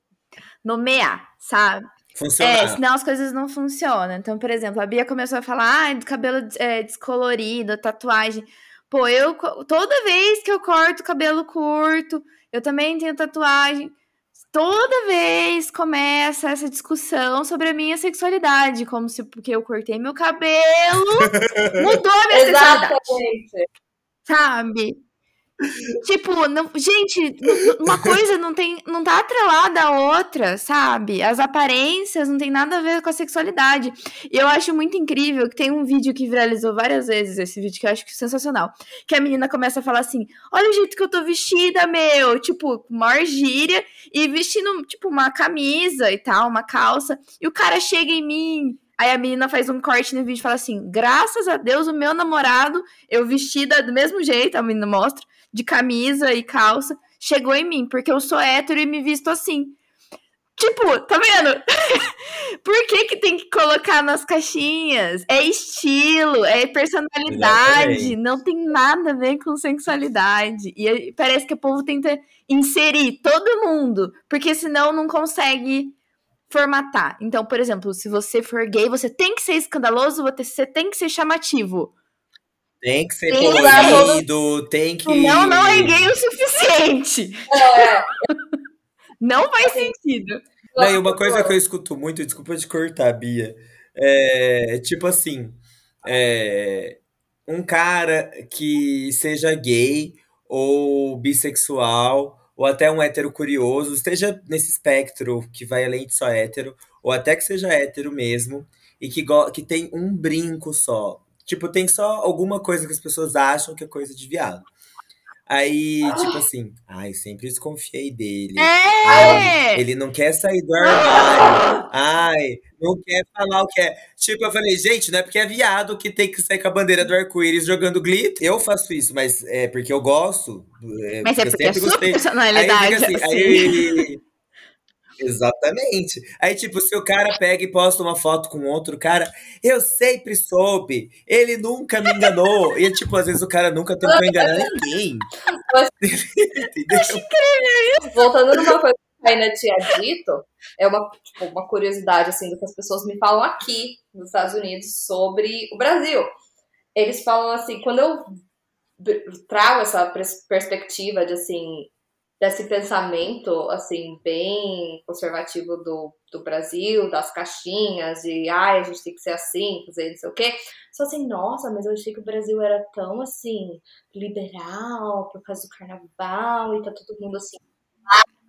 nomear, sabe? Funcionar. É, senão as coisas não funcionam. Então, por exemplo, a Bia começou a falar, ah, cabelo é, descolorido, tatuagem. Pô, eu toda vez que eu corto cabelo curto, eu também tenho tatuagem toda vez começa essa discussão sobre a minha sexualidade, como se porque eu cortei meu cabelo mudou a minha sexualidade. Sabe? Tipo, não, gente, uma coisa não tem, não tá atrelada à outra, sabe? As aparências não tem nada a ver com a sexualidade. E eu acho muito incrível que tem um vídeo que viralizou várias vezes, esse vídeo que eu acho que é sensacional. Que a menina começa a falar assim: olha o jeito que eu tô vestida, meu! Tipo, maior e vestindo, tipo, uma camisa e tal, uma calça. E o cara chega em mim, Aí a menina faz um corte no vídeo e fala assim: graças a Deus, o meu namorado, eu vestida do mesmo jeito, a menina mostra, de camisa e calça, chegou em mim, porque eu sou hétero e me visto assim. Tipo, tá vendo? Por que que tem que colocar nas caixinhas? É estilo, é personalidade, não tem nada a ver com sensualidade. E parece que o povo tenta inserir todo mundo, porque senão não consegue formatar. Então, por exemplo, se você for gay, você tem que ser escandaloso, você tem que ser chamativo. Tem que ser colorido, tem que. Não, não é gay o suficiente. É. não faz sentido. Não, e uma coisa que eu escuto muito, desculpa de cortar, Bia. É tipo assim. É, um cara que seja gay ou bissexual ou até um hétero curioso, esteja nesse espectro que vai além de só hétero, ou até que seja hétero mesmo, e que, que tem um brinco só. Tipo, tem só alguma coisa que as pessoas acham que é coisa de viado. Aí, tipo assim, ai, sempre desconfiei dele. É! Ai, ele não quer sair do armário. Ai, não quer falar o que é. Tipo, eu falei, gente, não é porque é viado que tem que sair com a bandeira do arco-íris jogando glitter. Eu faço isso, mas é porque eu gosto. É, mas é porque é sua personalidade. Aí, assim, assim. aí Exatamente. Aí, tipo, se o cara pega e posta uma foto com outro cara, eu sempre soube, ele nunca me enganou. E, tipo, às vezes o cara nunca tentou enganar ninguém. Mas... Voltando numa coisa que a Raina tinha dito, é uma, tipo, uma curiosidade, assim, do que as pessoas me falam aqui nos Estados Unidos sobre o Brasil. Eles falam assim, quando eu trago essa perspectiva de, assim, desse pensamento, assim, bem conservativo do, do Brasil, das caixinhas, e ai, a gente tem que ser assim, fazer não sei o quê. Só assim, nossa, mas eu achei que o Brasil era tão, assim, liberal por causa do carnaval, e tá todo mundo assim.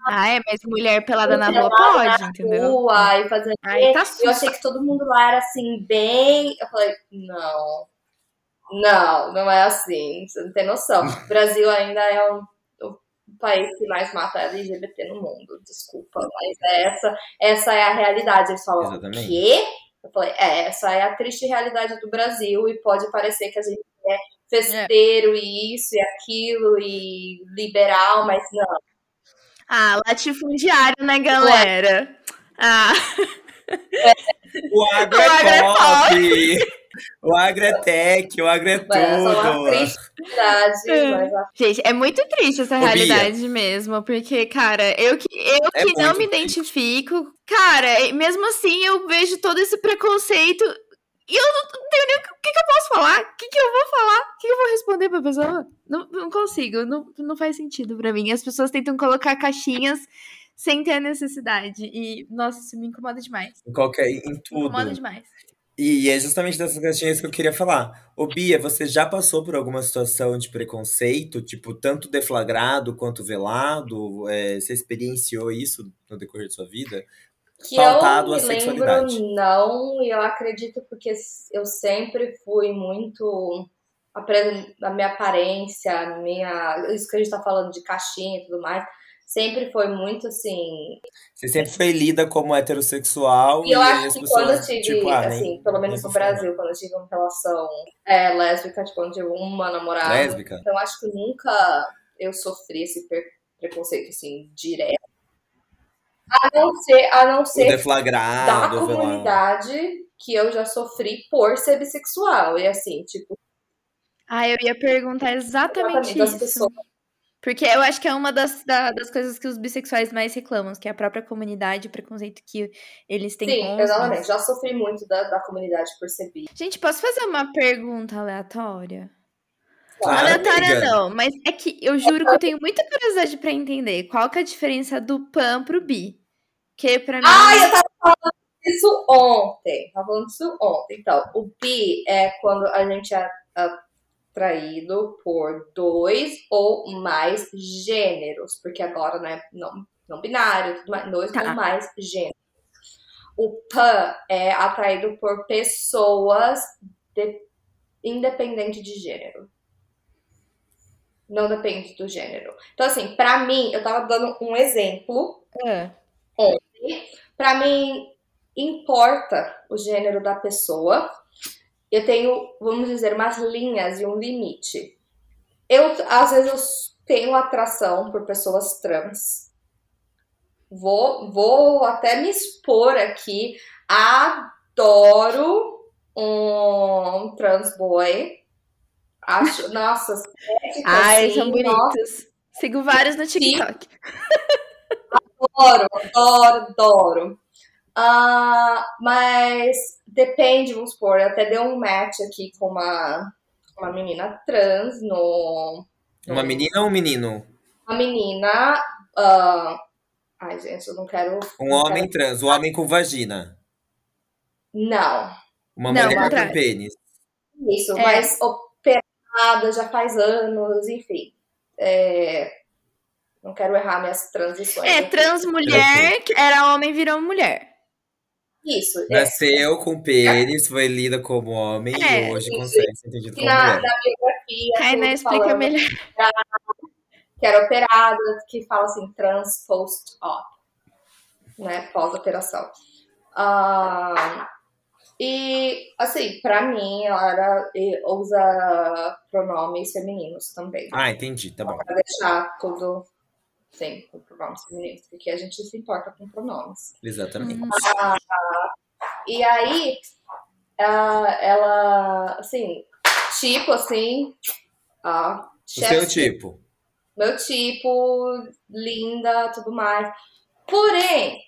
Ah, é, mas mulher pelada na rua pode, na entendeu? Rua, e fazendo. Ai, tá eu achei que todo mundo lá era assim, bem. Eu falei, não. Não, não é assim. Você não tem noção. O Brasil ainda é um país que mais mata LGBT no mundo. Desculpa, mas é essa, essa é a realidade. Eles falam, Exatamente. quê? Eu falei, é, essa é a triste realidade do Brasil e pode parecer que a gente é festeiro é. e isso e aquilo e liberal, mas não. Ah, latifundiário, né, galera? Ah. É. O agro é pop. O Agretec, o Agretudo. É. Gente, é muito triste essa realidade mesmo, porque, cara, eu que, eu é que não me triste. identifico, cara, mesmo assim eu vejo todo esse preconceito e eu não, tenho nem o que, que, eu posso falar, o que, que eu vou falar, o que, que eu vou responder pra pessoa. Não, não consigo, não, não faz sentido pra mim. As pessoas tentam colocar caixinhas sem ter a necessidade. E, nossa, isso me incomoda demais. Em qualquer, em tudo. Me incomoda demais. E é justamente dessas questões que eu queria falar. Ô, Bia, você já passou por alguma situação de preconceito, tipo, tanto deflagrado quanto velado? É, você experienciou isso no decorrer de sua vida? Que Pautado eu me sexualidade. lembro, não, e eu acredito porque eu sempre fui muito a minha aparência, minha, isso que a gente tá falando de caixinha e tudo mais, sempre foi muito assim. Você sempre foi lida como heterossexual. E, eu acho que quando eu tive, tipo, ah, assim, nem, pelo menos no Brasil, quando eu tive uma relação é, lésbica, tipo, quando eu tive uma namorada. Lésbica? Então acho que nunca eu sofri esse preconceito, assim, direto. A não ser, a não ser deflagrado, da comunidade que eu já sofri por ser bissexual. E assim, tipo. Ah, eu ia perguntar exatamente, exatamente isso. Pessoas porque eu acho que é uma das, da, das coisas que os bissexuais mais reclamam, que é a própria comunidade, o preconceito que eles têm Sim, com exatamente. Já sofri muito da, da comunidade por ser bi. Gente, posso fazer uma pergunta aleatória? Claro, aleatória amiga. não, mas é que eu juro que eu tenho muita curiosidade para entender qual que é a diferença do pan pro bi. Que pra mim... Ah, eu tava falando isso ontem. Tava falando isso ontem. Então, o bi é quando a gente é, é traído por dois ou mais gêneros, porque agora né, não, não binário, dois tá. ou mais gêneros. O pan é atraído por pessoas de, independente de gênero. Não depende do gênero. Então, assim, pra mim, eu tava dando um exemplo é. ontem. Pra mim, importa o gênero da pessoa eu tenho, vamos dizer, umas linhas e um limite. Eu, às vezes, eu tenho atração por pessoas trans. Vou, vou até me expor aqui. Adoro um trans boy. Acho, nossa, Ai, assim, são bonitos. Nossa. Sigo vários no TikTok. Adoro, adoro, adoro. Uh, mas depende, vamos supor, eu até dei um match aqui com uma, uma menina trans no, no. Uma menina ou um menino? Uma menina. Uh, ai, gente, eu não quero. Um não homem quero... trans, um homem com vagina. Não. Uma não, mulher com pênis. Isso, é. mas operada já faz anos, enfim. É, não quero errar minhas transições. É, aqui. trans mulher, era homem, virou mulher. Isso. é. Nasceu com pênis, foi lida como homem É, e hoje isso. consegue ser entendido como na, mulher. na biografia. Kainé tudo explica melhor. Que era operada, que fala assim, trans post-op, né? Pós-operação. Ah, e, assim, pra mim, ela era, usa pronomes femininos também. Ah, entendi, tá bom. Pra deixar tudo, sim, com pronomes femininos, porque a gente se importa com pronomes. Exatamente. E aí, ah, ela, assim, tipo assim, ah, O seu tipo. meu tipo, linda, tudo mais. Porém,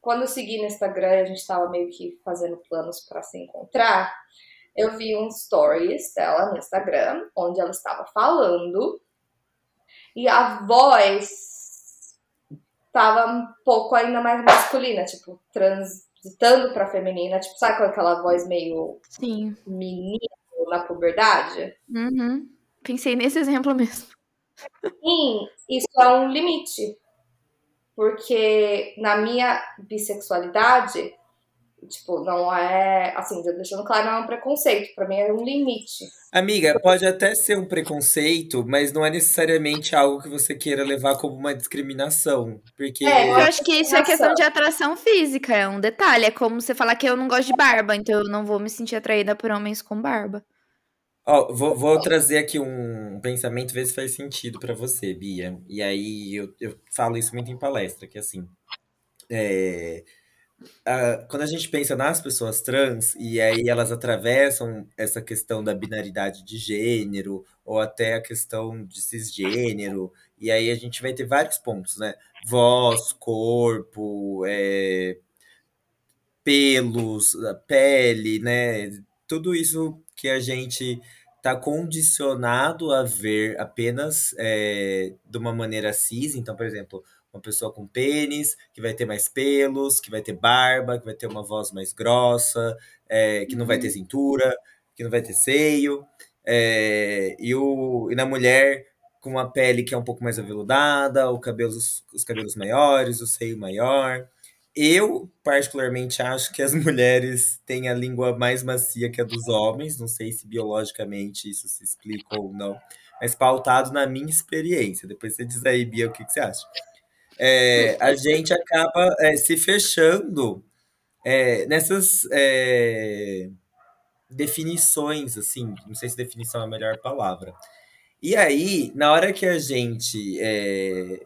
quando eu segui no Instagram a gente tava meio que fazendo planos para se encontrar, eu vi um stories dela no Instagram, onde ela estava falando e a voz tava um pouco ainda mais masculina, tipo, transitando pra feminina, tipo, sabe com aquela voz meio Sim. menino na puberdade? Uhum. Pensei nesse exemplo mesmo. Sim, isso é um limite. Porque na minha bissexualidade, tipo, não é. Assim, já deixando claro, não é um preconceito. Pra mim é um limite. Amiga, pode até ser um preconceito, mas não é necessariamente algo que você queira levar como uma discriminação. Porque. É, Eu acho que isso é questão de atração física, é um detalhe. É como você falar que eu não gosto de barba, então eu não vou me sentir atraída por homens com barba. Ó, vou, vou trazer aqui um pensamento, ver se faz sentido pra você, Bia. E aí eu, eu falo isso muito em palestra, que assim. é, a- quando a gente pensa nas pessoas trans, e aí elas atravessam essa questão da binaridade de gênero, ou até a questão de cisgênero, e aí a gente vai ter vários pontos, né? Voz, corpo, é, pelos, pele, né? Tudo isso que a gente está condicionado a ver apenas é, de uma maneira cis. Então, por exemplo, uma pessoa com pênis, que vai ter mais pelos, que vai ter barba, que vai ter uma voz mais grossa, é, que não vai ter cintura, que não vai ter seio. É, e, o, e na mulher, com uma pele que é um pouco mais aveludada, o cabelos, os cabelos maiores, o seio maior. Eu, particularmente, acho que as mulheres têm a língua mais macia que a dos homens. Não sei se biologicamente isso se explica ou não, mas pautado na minha experiência. Depois você diz aí, Bia, o que, que você acha. É, a gente acaba é, se fechando é, nessas é, definições, assim, não sei se definição é a melhor palavra. E aí, na hora que a gente é,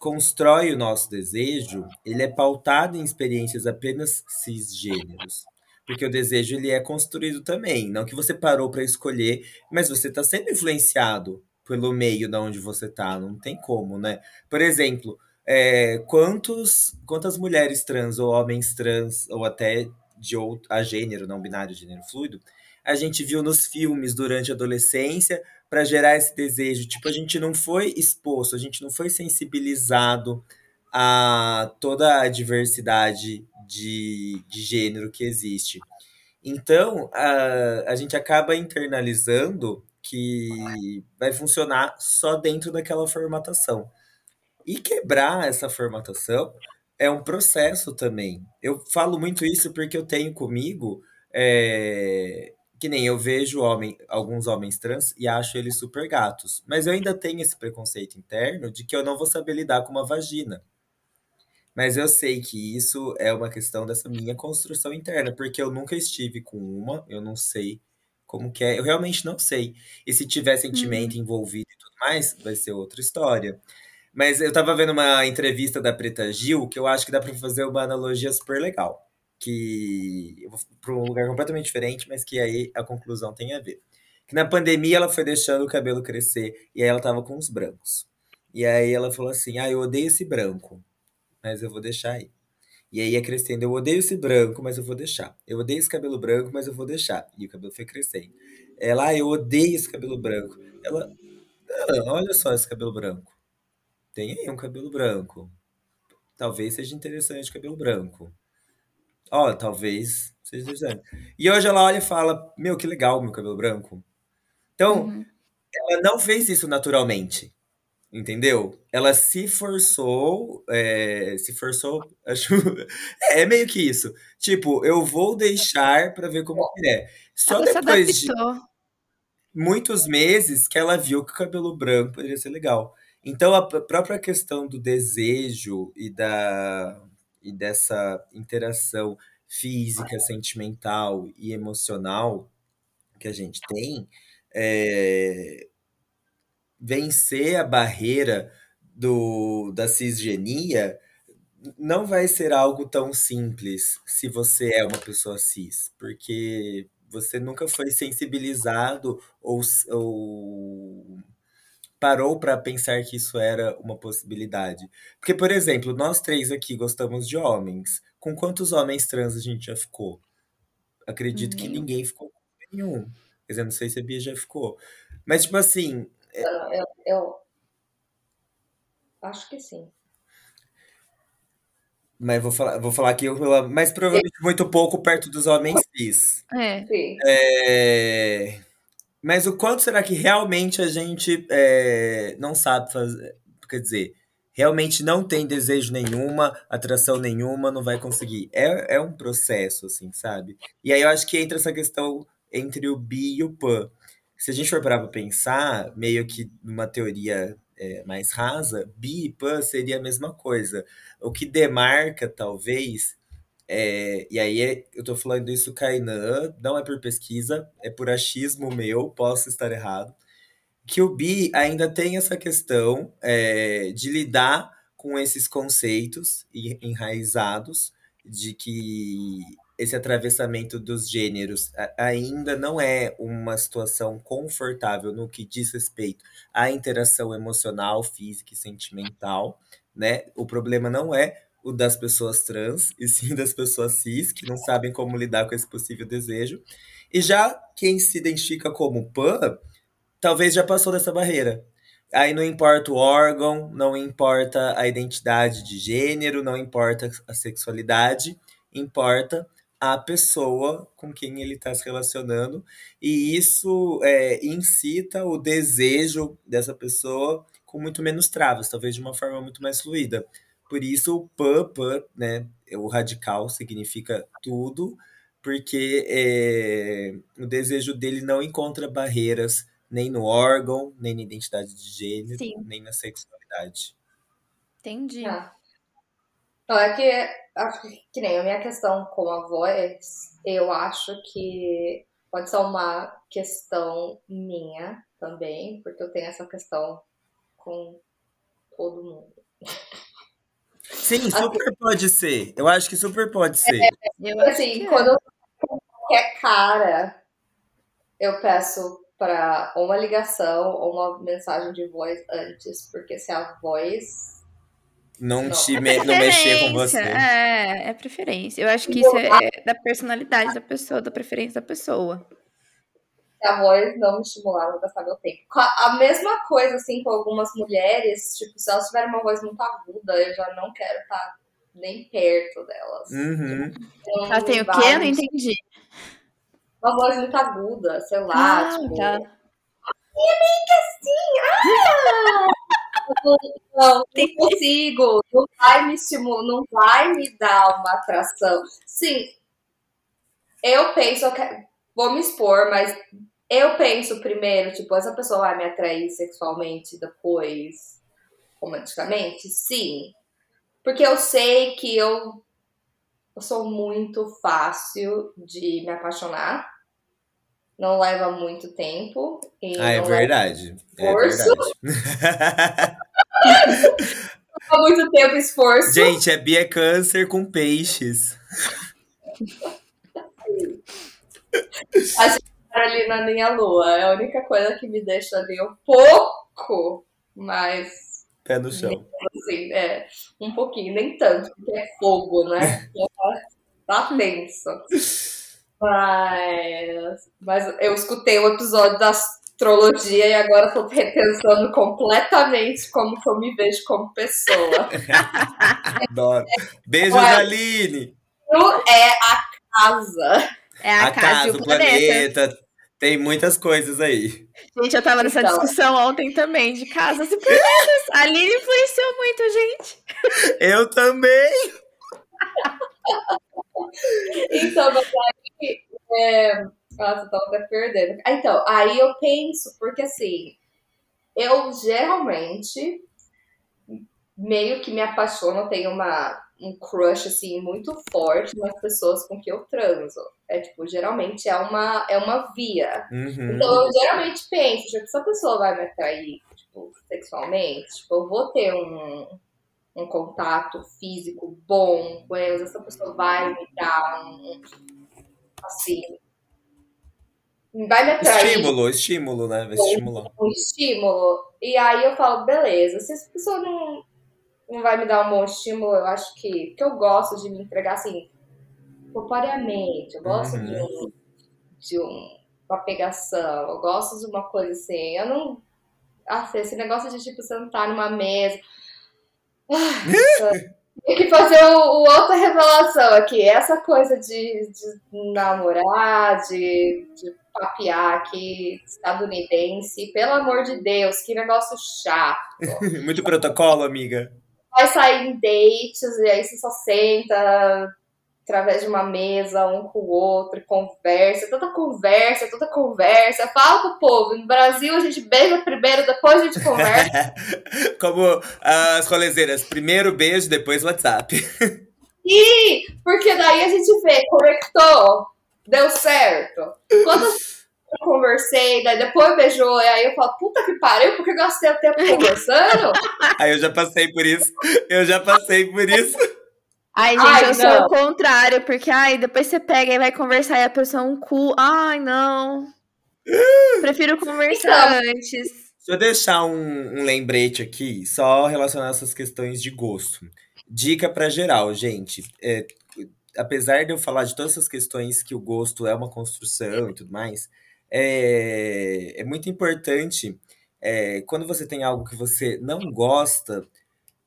constrói o nosso desejo, ele é pautado em experiências apenas cisgêneros. Porque o desejo ele é construído também. Não que você parou para escolher, mas você está sendo influenciado pelo meio da onde você está. Não tem como, né? Por exemplo, é, quantos, quantas mulheres trans ou homens trans, ou até de outro, a gênero, não binário, gênero fluido, a gente viu nos filmes durante a adolescência para gerar esse desejo. Tipo, a gente não foi exposto, a gente não foi sensibilizado a toda a diversidade de, de gênero que existe. Então, a, a gente acaba internalizando que vai funcionar só dentro daquela formatação. E quebrar essa formatação é um processo também. Eu falo muito isso porque eu tenho comigo. é, que nem eu vejo homem, alguns homens trans e acho eles super gatos. Mas eu ainda tenho esse preconceito interno de que eu não vou saber lidar com uma vagina. Mas eu sei que isso é uma questão dessa minha construção interna, porque eu nunca estive com uma, eu não sei como que é, eu realmente não sei. E se tiver sentimento envolvido e tudo mais, vai ser outra história. Mas eu tava vendo uma entrevista da Preta Gil, que eu acho que dá pra fazer uma analogia super legal. Que eu vou pra um lugar completamente diferente, mas que aí a conclusão tem a ver. Que na pandemia ela foi deixando o cabelo crescer e aí ela tava com os brancos. E aí ela falou assim: Ah, eu odeio esse branco, mas eu vou deixar aí. E aí ia crescendo, eu odeio esse branco, mas eu vou deixar. Eu odeio esse cabelo branco, mas eu vou deixar. E o cabelo foi crescendo. Ela, ah, eu odeio esse cabelo branco. Ela, ah, olha só esse cabelo branco. Tem aí um cabelo branco. Talvez seja interessante o cabelo branco. Ó, talvez seja interessante. E hoje ela olha e fala: Meu, que legal o meu cabelo branco. Então, uhum. ela não fez isso naturalmente. Entendeu? Ela se forçou, é, se forçou, acho, é meio que isso. Tipo, eu vou deixar para ver como que é. Só ela depois de muitos meses que ela viu que o cabelo branco poderia ser legal. Então a própria questão do desejo e da e dessa interação física, sentimental e emocional que a gente tem, é, vencer a barreira do, da cisgenia não vai ser algo tão simples se você é uma pessoa cis, porque você nunca foi sensibilizado ou, ou parou para pensar que isso era uma possibilidade. Porque, por exemplo, nós três aqui gostamos de homens. Com quantos homens trans a gente já ficou? Acredito que ninguém ficou com nenhum. Quer dizer, não sei se a Bia já ficou. Mas, tipo assim, eu, eu acho que sim. Mas vou falar, vou falar aqui, mas provavelmente muito pouco perto dos homens cis. É. É, mas o quanto será que realmente a gente é, não sabe fazer? Quer dizer, realmente não tem desejo nenhuma, atração nenhuma, não vai conseguir. É, é um processo, assim, sabe? E aí eu acho que entra essa questão entre o bi e o pan se a gente for parar para pensar, meio que numa teoria é, mais rasa, bi e pan seria a mesma coisa. O que demarca, talvez, é, e aí é, eu estou falando isso, Kainan, não é por pesquisa, é por achismo meu, posso estar errado, que o bi ainda tem essa questão é, de lidar com esses conceitos enraizados de que esse atravessamento dos gêneros ainda não é uma situação confortável no que diz respeito à interação emocional, física e sentimental, né? O problema não é o das pessoas trans, e sim das pessoas cis, que não sabem como lidar com esse possível desejo. E já quem se identifica como pan, talvez já passou dessa barreira. Aí não importa o órgão, não importa a identidade de gênero, não importa a sexualidade, importa a pessoa com quem ele está se relacionando, e isso é, incita o desejo dessa pessoa com muito menos travas, talvez de uma forma muito mais fluida. Por isso, o pan, né, o radical significa tudo, porque é, o desejo dele não encontra barreiras nem no órgão, nem na identidade de gênero, Sim. nem na sexualidade. Entendi. Ah. Não, é que acho que, que nem a minha questão com a voz, eu acho que pode ser uma questão minha também, porque eu tenho essa questão com todo mundo. Sim, super assim, pode ser. Eu acho que super pode ser. É, assim, quando eu qualquer cara, eu peço para uma ligação ou uma mensagem de voz antes, porque se a voz não, não. te me, não mexer com você. É, é preferência. Eu acho que isso é da personalidade da pessoa, da preferência da pessoa. A voz não me estimulava a gastar meu tempo. A mesma coisa, assim, com algumas mulheres, tipo, se elas tiverem uma voz muito aguda, eu já não quero estar nem perto delas. Uhum. Então, Ela tem o quê? Eu não entendi. Uma voz muito aguda, sei lá, ah, tipo... Tá. Minha amiga, assim! Ah! não, não consigo, não vai me estimular, não vai me dar uma atração. Sim, eu penso, eu quero, vou me expor, mas eu penso primeiro, tipo, essa pessoa vai me atrair sexualmente depois, romanticamente? Sim. Porque eu sei que eu, eu sou muito fácil de me apaixonar. Não leva muito tempo. ah, é verdade. É verdade. Há muito tempo esforço. Gente, é Bia Câncer com peixes. A gente tá ali na minha lua. É a única coisa que me deixa ali um pouco mais. Pé no chão. Assim, é, um pouquinho, nem tanto, porque é fogo, né? tá tenso. Mas, mas eu escutei o episódio das astrologia e agora estou repensando completamente como que eu me vejo como pessoa. Adoro. Beijo, é, Aline! É a casa. É a, a casa, casa, o planeta. planeta. Tem muitas coisas aí. Gente, eu tava nessa Então. discussão ontem também, de casas e planetas. A Aline influenciou muito, gente. Eu também! Então, mas aí. É... Nossa, tava até perdendo. Ah, Então, aí eu penso, porque assim, eu geralmente meio que me apaixono, tenho uma, um crush assim muito forte nas pessoas com que eu transo. É tipo, geralmente é uma, é uma via. Uhum. Então eu geralmente penso, tipo, se a pessoa vai me atrair, tipo, sexualmente, tipo, eu vou ter um, um contato físico bom com eles, essa pessoa vai me dar um, assim, vai me atrair Estímulo, estímulo, né? Vai estimular. um estímulo. E aí eu falo, beleza, se essa pessoa não, não vai me dar um bom estímulo, eu acho que, que eu gosto de me entregar assim, propriamente, eu gosto Uhum. de, um, de um, uma pegação, eu gosto de uma coisa assim, eu não. Ah, esse negócio de tipo sentar numa mesa. Ah, Tem que fazer o, o outra revelação aqui. Essa coisa de, de namorar, de, de papear aqui, estadunidense, pelo amor de Deus, que negócio chato. Muito protocolo, amiga. Vai sair em dates e aí você só senta através de uma mesa, um com o outro, e conversa, toda conversa, toda conversa. Fala pro povo, no Brasil a gente beija primeiro, depois a gente conversa. Como as rolezeiras. Primeiro beijo, depois WhatsApp. Ih, porque daí a gente vê, conectou, deu certo. Quando eu conversei, daí depois beijou, e aí eu falo, puta que pariu, porque eu gastei o tempo conversando. Aí eu já passei por isso. Eu já passei por isso. Ai, gente, Ai, eu sou não. o contrário, porque ai, depois você pega e vai conversar e a pessoa é um cu. Ai, não. Prefiro conversar antes. Deixa eu deixar um, um lembrete aqui, só relacionado a essas questões de gosto. Dica pra geral, gente. É, apesar de eu falar de todas essas questões que o gosto é uma construção e tudo mais, é, é muito importante é, quando você tem algo que você não gosta,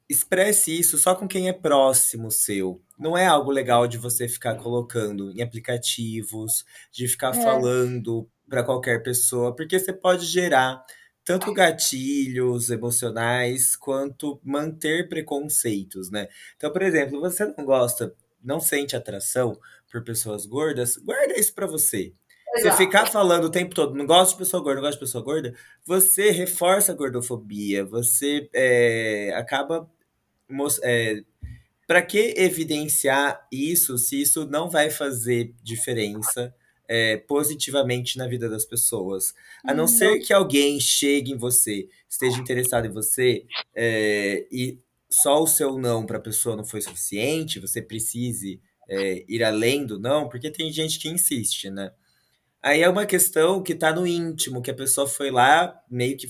expresse isso só com quem é próximo seu. Não é algo legal de você ficar colocando em aplicativos, de ficar É. falando para qualquer pessoa, porque você pode gerar tanto gatilhos emocionais quanto manter preconceitos, né? Então, por exemplo, você não gosta, não sente atração por pessoas gordas, guarda isso pra você. Você ficar falando o tempo todo, não gosto de pessoa gorda, não gosto de pessoa gorda, você reforça a gordofobia, você é, acaba. É, para que evidenciar isso se isso não vai fazer diferença é, positivamente na vida das pessoas? A não ser que alguém chegue em você, esteja interessado em você, é, e só o seu não para a pessoa não foi suficiente, você precise é, ir além do não, porque tem gente que insiste, né? Aí é uma questão que tá no íntimo, que a pessoa foi lá, meio que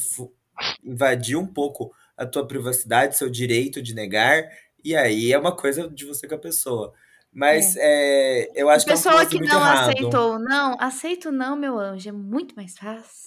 invadiu um pouco a tua privacidade, seu direito de negar, e aí é uma coisa de você com a pessoa. Mas é, eu acho que é um Pessoa que não errado. aceitou, não, aceito não, meu anjo, é muito mais fácil.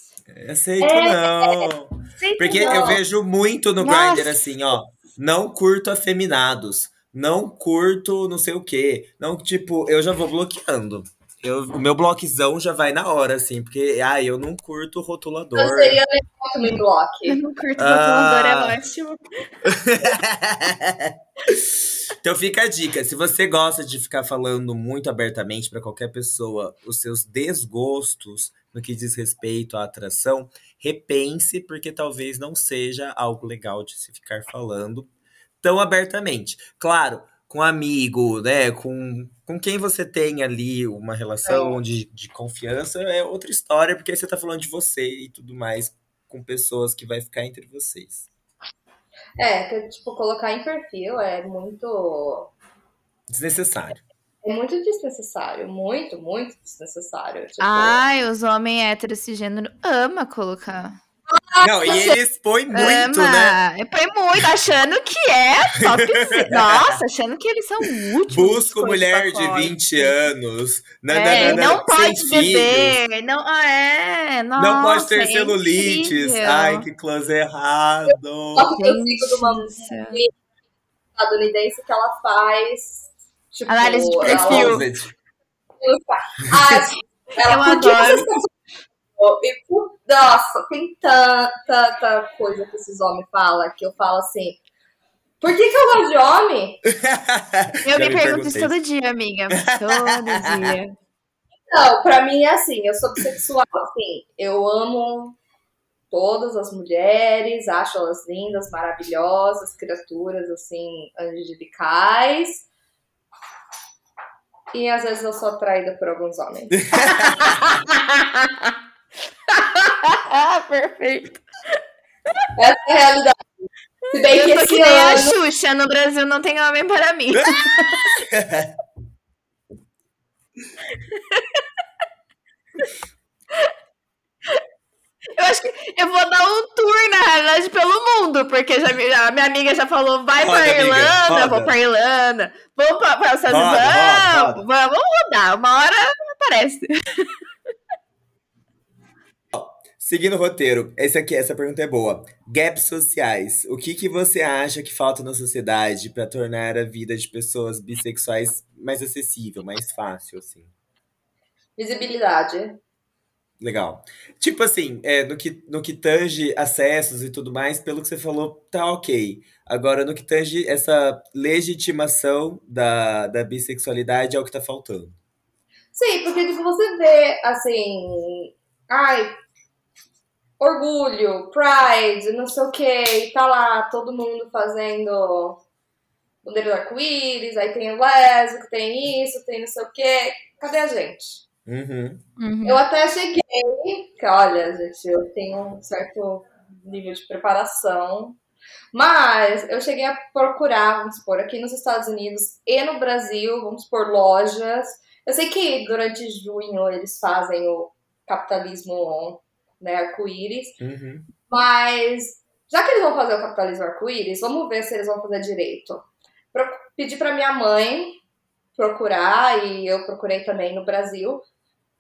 Aceito É, não. Aceito Porque não. eu vejo muito no. Grindr assim, ó. Não curto afeminados. Não curto não sei o quê. Não, tipo, eu já vou bloqueando. Eu, o meu bloquezão já vai na hora, assim, porque, ah, eu não curto rotulador. Eu seria legal que me Eu bloque. não curto Ah. rotulador, é ótimo. então fica a dica, se você gosta de ficar falando muito abertamente para qualquer pessoa os seus desgostos no que diz respeito à atração, repense porque talvez não seja algo legal de se ficar falando tão abertamente. Claro, com amigo, né, com, com quem você tem ali uma relação de, de confiança é outra história, porque aí você tá falando de você e tudo mais com pessoas que vai ficar entre vocês. É, que, tipo, colocar em perfil é muito. Desnecessário. É muito desnecessário. Muito, muito desnecessário. Tipo, Ai, os homens héteros cisgênero ama colocar. Não, e ele expõe muito, né? ama. Põe muito, achando que é top. Nossa, achando que eles são úteis. Busco mulher de 20 anos. Não, É, não, não, não, não, pode filhos. beber. Não, ah, é, nossa, Não pode ter é celulites. incrível. Ai, que close errado. Só que eu sigo de uma estadunidense que ela faz. Tipo, Análise de ela- perfil. Ah, ela, Eu por que adoro. E, nossa, tem tanta, tanta coisa que esses homens falam que eu falo assim. Por que, que eu gosto de homem? eu me, me pergunto isso todo dia, amiga. Todo dia. Não, pra mim é assim, eu sou bissexual, assim, eu amo todas as mulheres, acho elas lindas, maravilhosas, criaturas, assim, angelicais. E às vezes eu sou atraída por alguns homens. Perfeito. Essa é a realidade. Se bem eu que esse que nem ano... a Xuxa, no Brasil não tem homem para mim. Eu acho que eu vou dar um tour, na realidade, pelo mundo, porque já, a minha amiga já falou, vai roda, pra Irlanda, amiga, vou pra Irlanda, vou pra, pra Estados Unidos, vamos, vamos mudar, uma hora aparece. Seguindo o roteiro, esse aqui, essa pergunta é boa. Gaps sociais. O que, que você acha que falta na sociedade para tornar a vida de pessoas bissexuais mais acessível, mais fácil, assim? Visibilidade. Legal. Tipo assim, é, no, que, no que tange acessos e tudo mais, pelo que você falou, tá ok. Agora, no que tange essa legitimação da, da bissexualidade é o que tá faltando. Sim, porque tipo, você vê, assim, ai, orgulho, pride, não sei o que, tá lá todo mundo fazendo bandeira do arco-íris, aí tem o lésbico, tem isso, tem não sei o que. Cadê a gente? Uhum. Uhum. Eu até cheguei, que olha, gente, eu tenho um certo nível de preparação, mas eu cheguei a procurar, vamos supor, aqui nos Estados Unidos e no Brasil, vamos supor, lojas. Eu sei que durante junho eles fazem o capitalismo né, arco-íris, uhum. mas já que eles vão fazer o capitalismo arco-íris, vamos ver se eles vão fazer direito. Pro, pedi para minha mãe procurar, e eu procurei também no Brasil,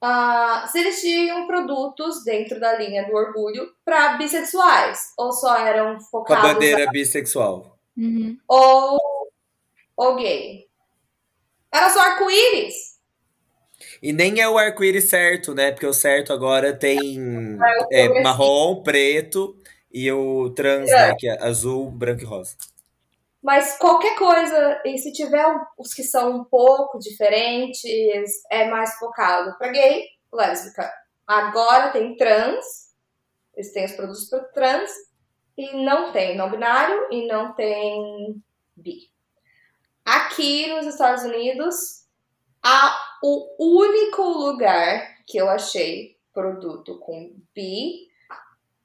uh, se eles tinham produtos dentro da linha do orgulho para bissexuais, ou só eram focados... Com a bandeira bissexual. Uhum. Ou, ou gay. Era só arco-íris. E nem é o arco-íris certo, né? Porque o certo agora tem é, é marrom, preto e o trans, é. né? Que é azul, branco e rosa. Mas qualquer coisa, e se tiver os que são um pouco diferentes, é mais focado para gay, lésbica. Agora tem trans, eles têm os produtos para trans, e não tem não binário e não tem bi. Aqui nos Estados Unidos, há o único lugar que eu achei produto com bi,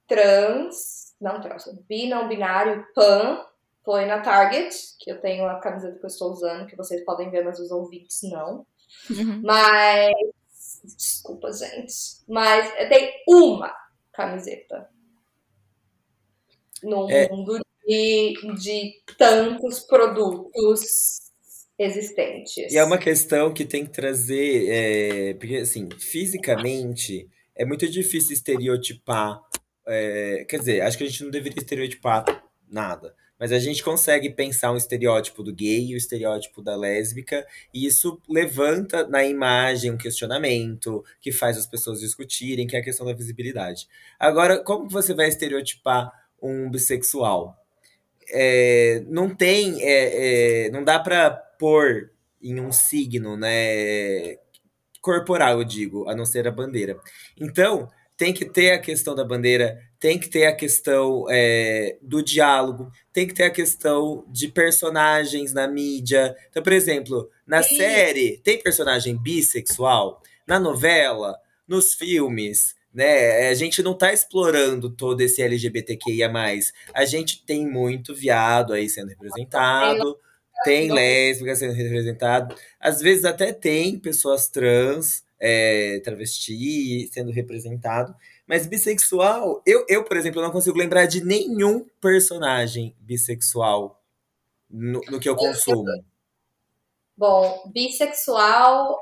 trans, não trans, bi, não binário, pan, foi na Target, que eu tenho a camiseta que eu estou usando, que vocês podem ver, mas os ouvintes não. Uhum. Mas. Desculpa, gente. Mas tem uma camiseta no é. mundo de, de tantos produtos existentes. E é uma questão que tem que trazer. É, porque, assim, fisicamente é muito difícil estereotipar. É, quer dizer, acho que a gente não deveria estereotipar nada mas a gente consegue pensar um estereótipo do gay e o estereótipo da lésbica, e isso levanta na imagem um questionamento que faz as pessoas discutirem, que é a questão da visibilidade. Agora, como você vai estereotipar um bissexual? É, não tem, é, é, não dá para pôr em um signo, né? Corporal, eu digo, a não ser a bandeira. Então, tem que ter a questão da bandeira, tem que ter a questão é, do diálogo, tem que ter a questão de personagens na mídia. Então, por exemplo, na Sim. série tem personagem bissexual, na novela, nos filmes, né? A gente não tá explorando todo esse LGBTQIA. A gente tem muito viado aí sendo representado, tem lésbica sendo representado, às vezes até tem pessoas trans é, travesti sendo representado. Mas bissexual, eu, eu, por exemplo, não consigo lembrar de nenhum personagem bissexual no, no que eu consumo. Bom, bissexual,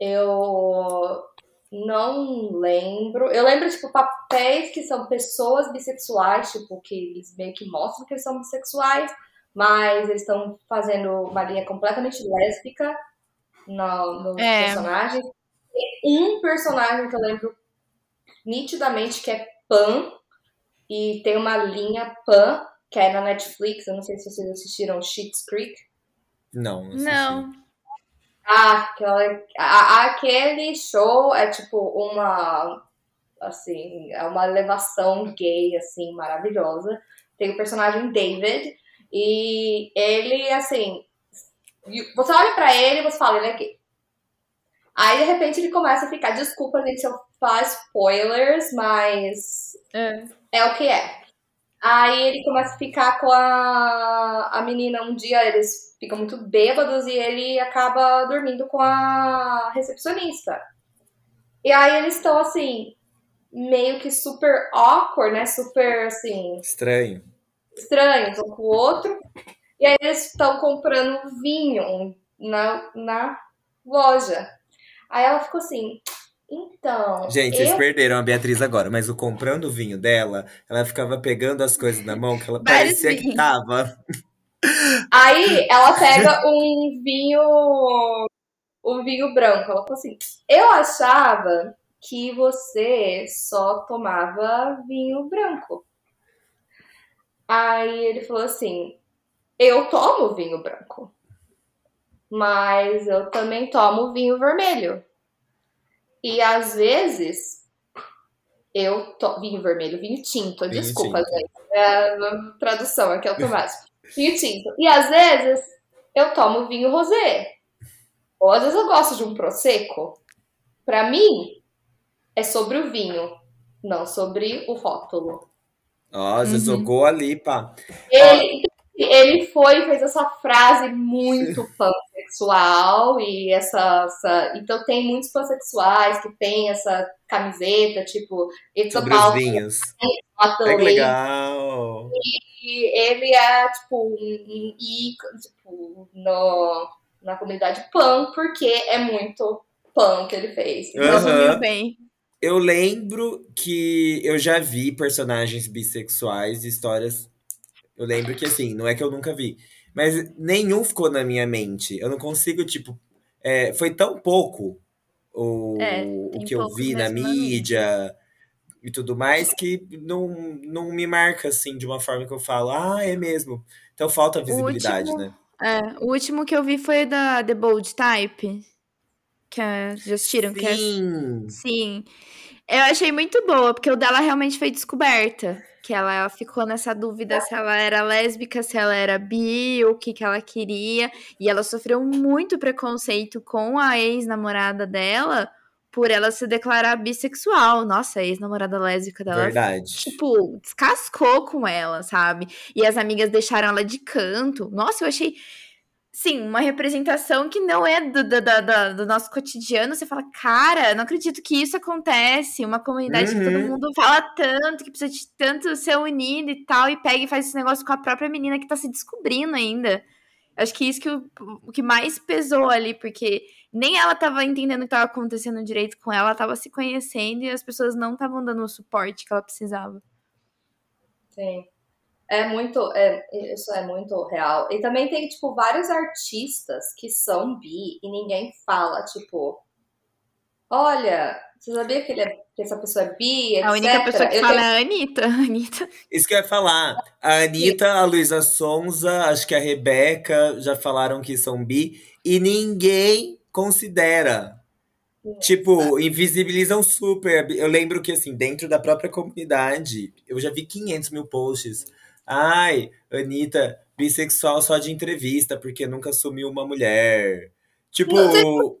eu não lembro. Eu lembro, tipo, papéis que são pessoas bissexuais, tipo, que eles meio que mostram que eles são bissexuais, mas eles estão fazendo uma linha completamente lésbica no, no é. personagem. Tem um personagem que eu lembro nitidamente que é pan e tem uma linha pan que é na Netflix. Eu não sei se vocês assistiram Schitt's Creek. Não, não. Não. Ah, aquela, a- aquele show é tipo uma assim, é uma elevação gay assim maravilhosa. Tem o personagem David e ele assim, você olha pra ele e você fala, ele é gay. Aí de repente ele começa a ficar, desculpa gente se eu faço spoilers, mas É. é o que é. Aí ele começa a ficar com a, a menina um dia, eles ficam muito bêbados e ele acaba dormindo com a recepcionista. E aí eles estão assim, meio que super awkward, né? Super assim, Estranho. estranhos um com o outro. E aí eles estão comprando vinho na, na loja. Aí ela ficou assim, então. Gente, vocês eu perderam a Beatriz agora, mas o comprando o vinho dela, ela ficava pegando as coisas na mão que ela parecia que tava. Aí ela pega um vinho. Um vinho branco. Ela falou assim: Eu achava que você só tomava vinho branco. Aí ele falou assim: Eu tomo vinho branco. Mas eu também tomo vinho vermelho. E às vezes eu tomo vinho vermelho, vinho tinto, Vinho desculpa, tinto. gente. É a tradução aqui automática. vinho tinto. E às vezes eu tomo vinho rosé. Ou às vezes eu gosto de um prosecco. Pra mim, é sobre o vinho, não sobre o rótulo. Nossa, Uhum. jogou ali, pá. Ele, ele foi e fez essa frase muito pansexual e essa, essa- Então tem muitos pansexuais que tem essa camiseta, tipo, it's Sobre about lady. legal. E ele é, tipo, um, ícone, tipo, no, na comunidade pan, porque é muito pan que ele fez. Resumiu bem. Eu lembro que eu já vi personagens bissexuais, histórias. Eu lembro que, assim, não é que eu nunca vi, mas nenhum ficou na minha mente. Eu não consigo, tipo. é, foi tão pouco o, É, o que eu vi na mídia e tudo mais que não, não me marca, assim, de uma forma que eu falo, ah, é mesmo. Então falta visibilidade, último- né? É, o último que eu vi foi da The Bold Type. Que é, já assistiram? Que é Sim. Sim. Eu achei muito boa, porque o dela realmente foi descoberta. Que ela ficou nessa dúvida se ela era lésbica, se ela era bi, o que, que ela queria. E ela sofreu muito preconceito com a ex-namorada dela por ela se declarar bissexual. Nossa, a ex-namorada lésbica dela Verdade. tipo, descascou com ela, sabe? E as amigas deixaram ela de canto. Nossa, eu achei, sim, uma representação que não é do, do, do- do- nosso cotidiano. Você fala, cara, não acredito que isso acontece. Uma comunidade que todo Uhum. mundo fala tanto, que precisa de tanto ser unido e tal, e pega e faz esse negócio com a própria menina que tá se descobrindo ainda. Acho que isso que o, o que mais pesou ali, porque nem ela tava entendendo o que tava acontecendo direito com ela, ela tava se conhecendo e as pessoas não estavam dando o suporte que ela precisava. Sim. É muito, é, isso é muito real. E também tem, tipo, vários artistas que são bi e ninguém fala, tipo, olha, você sabia que, ele é, que essa pessoa é bi, etc. A única pessoa que Eu fala tenho- é a Anitta. Anitta. Isso que eu ia falar. A Anitta, a Luísa Sonza, acho que a Rebeca já falaram que são bi. E ninguém considera. Tipo, invisibilizam super. Eu lembro que, assim, dentro da própria comunidade, eu já vi 500 mil posts. Ai, Anitta, bissexual só de entrevista, porque nunca assumiu uma mulher. Tipo,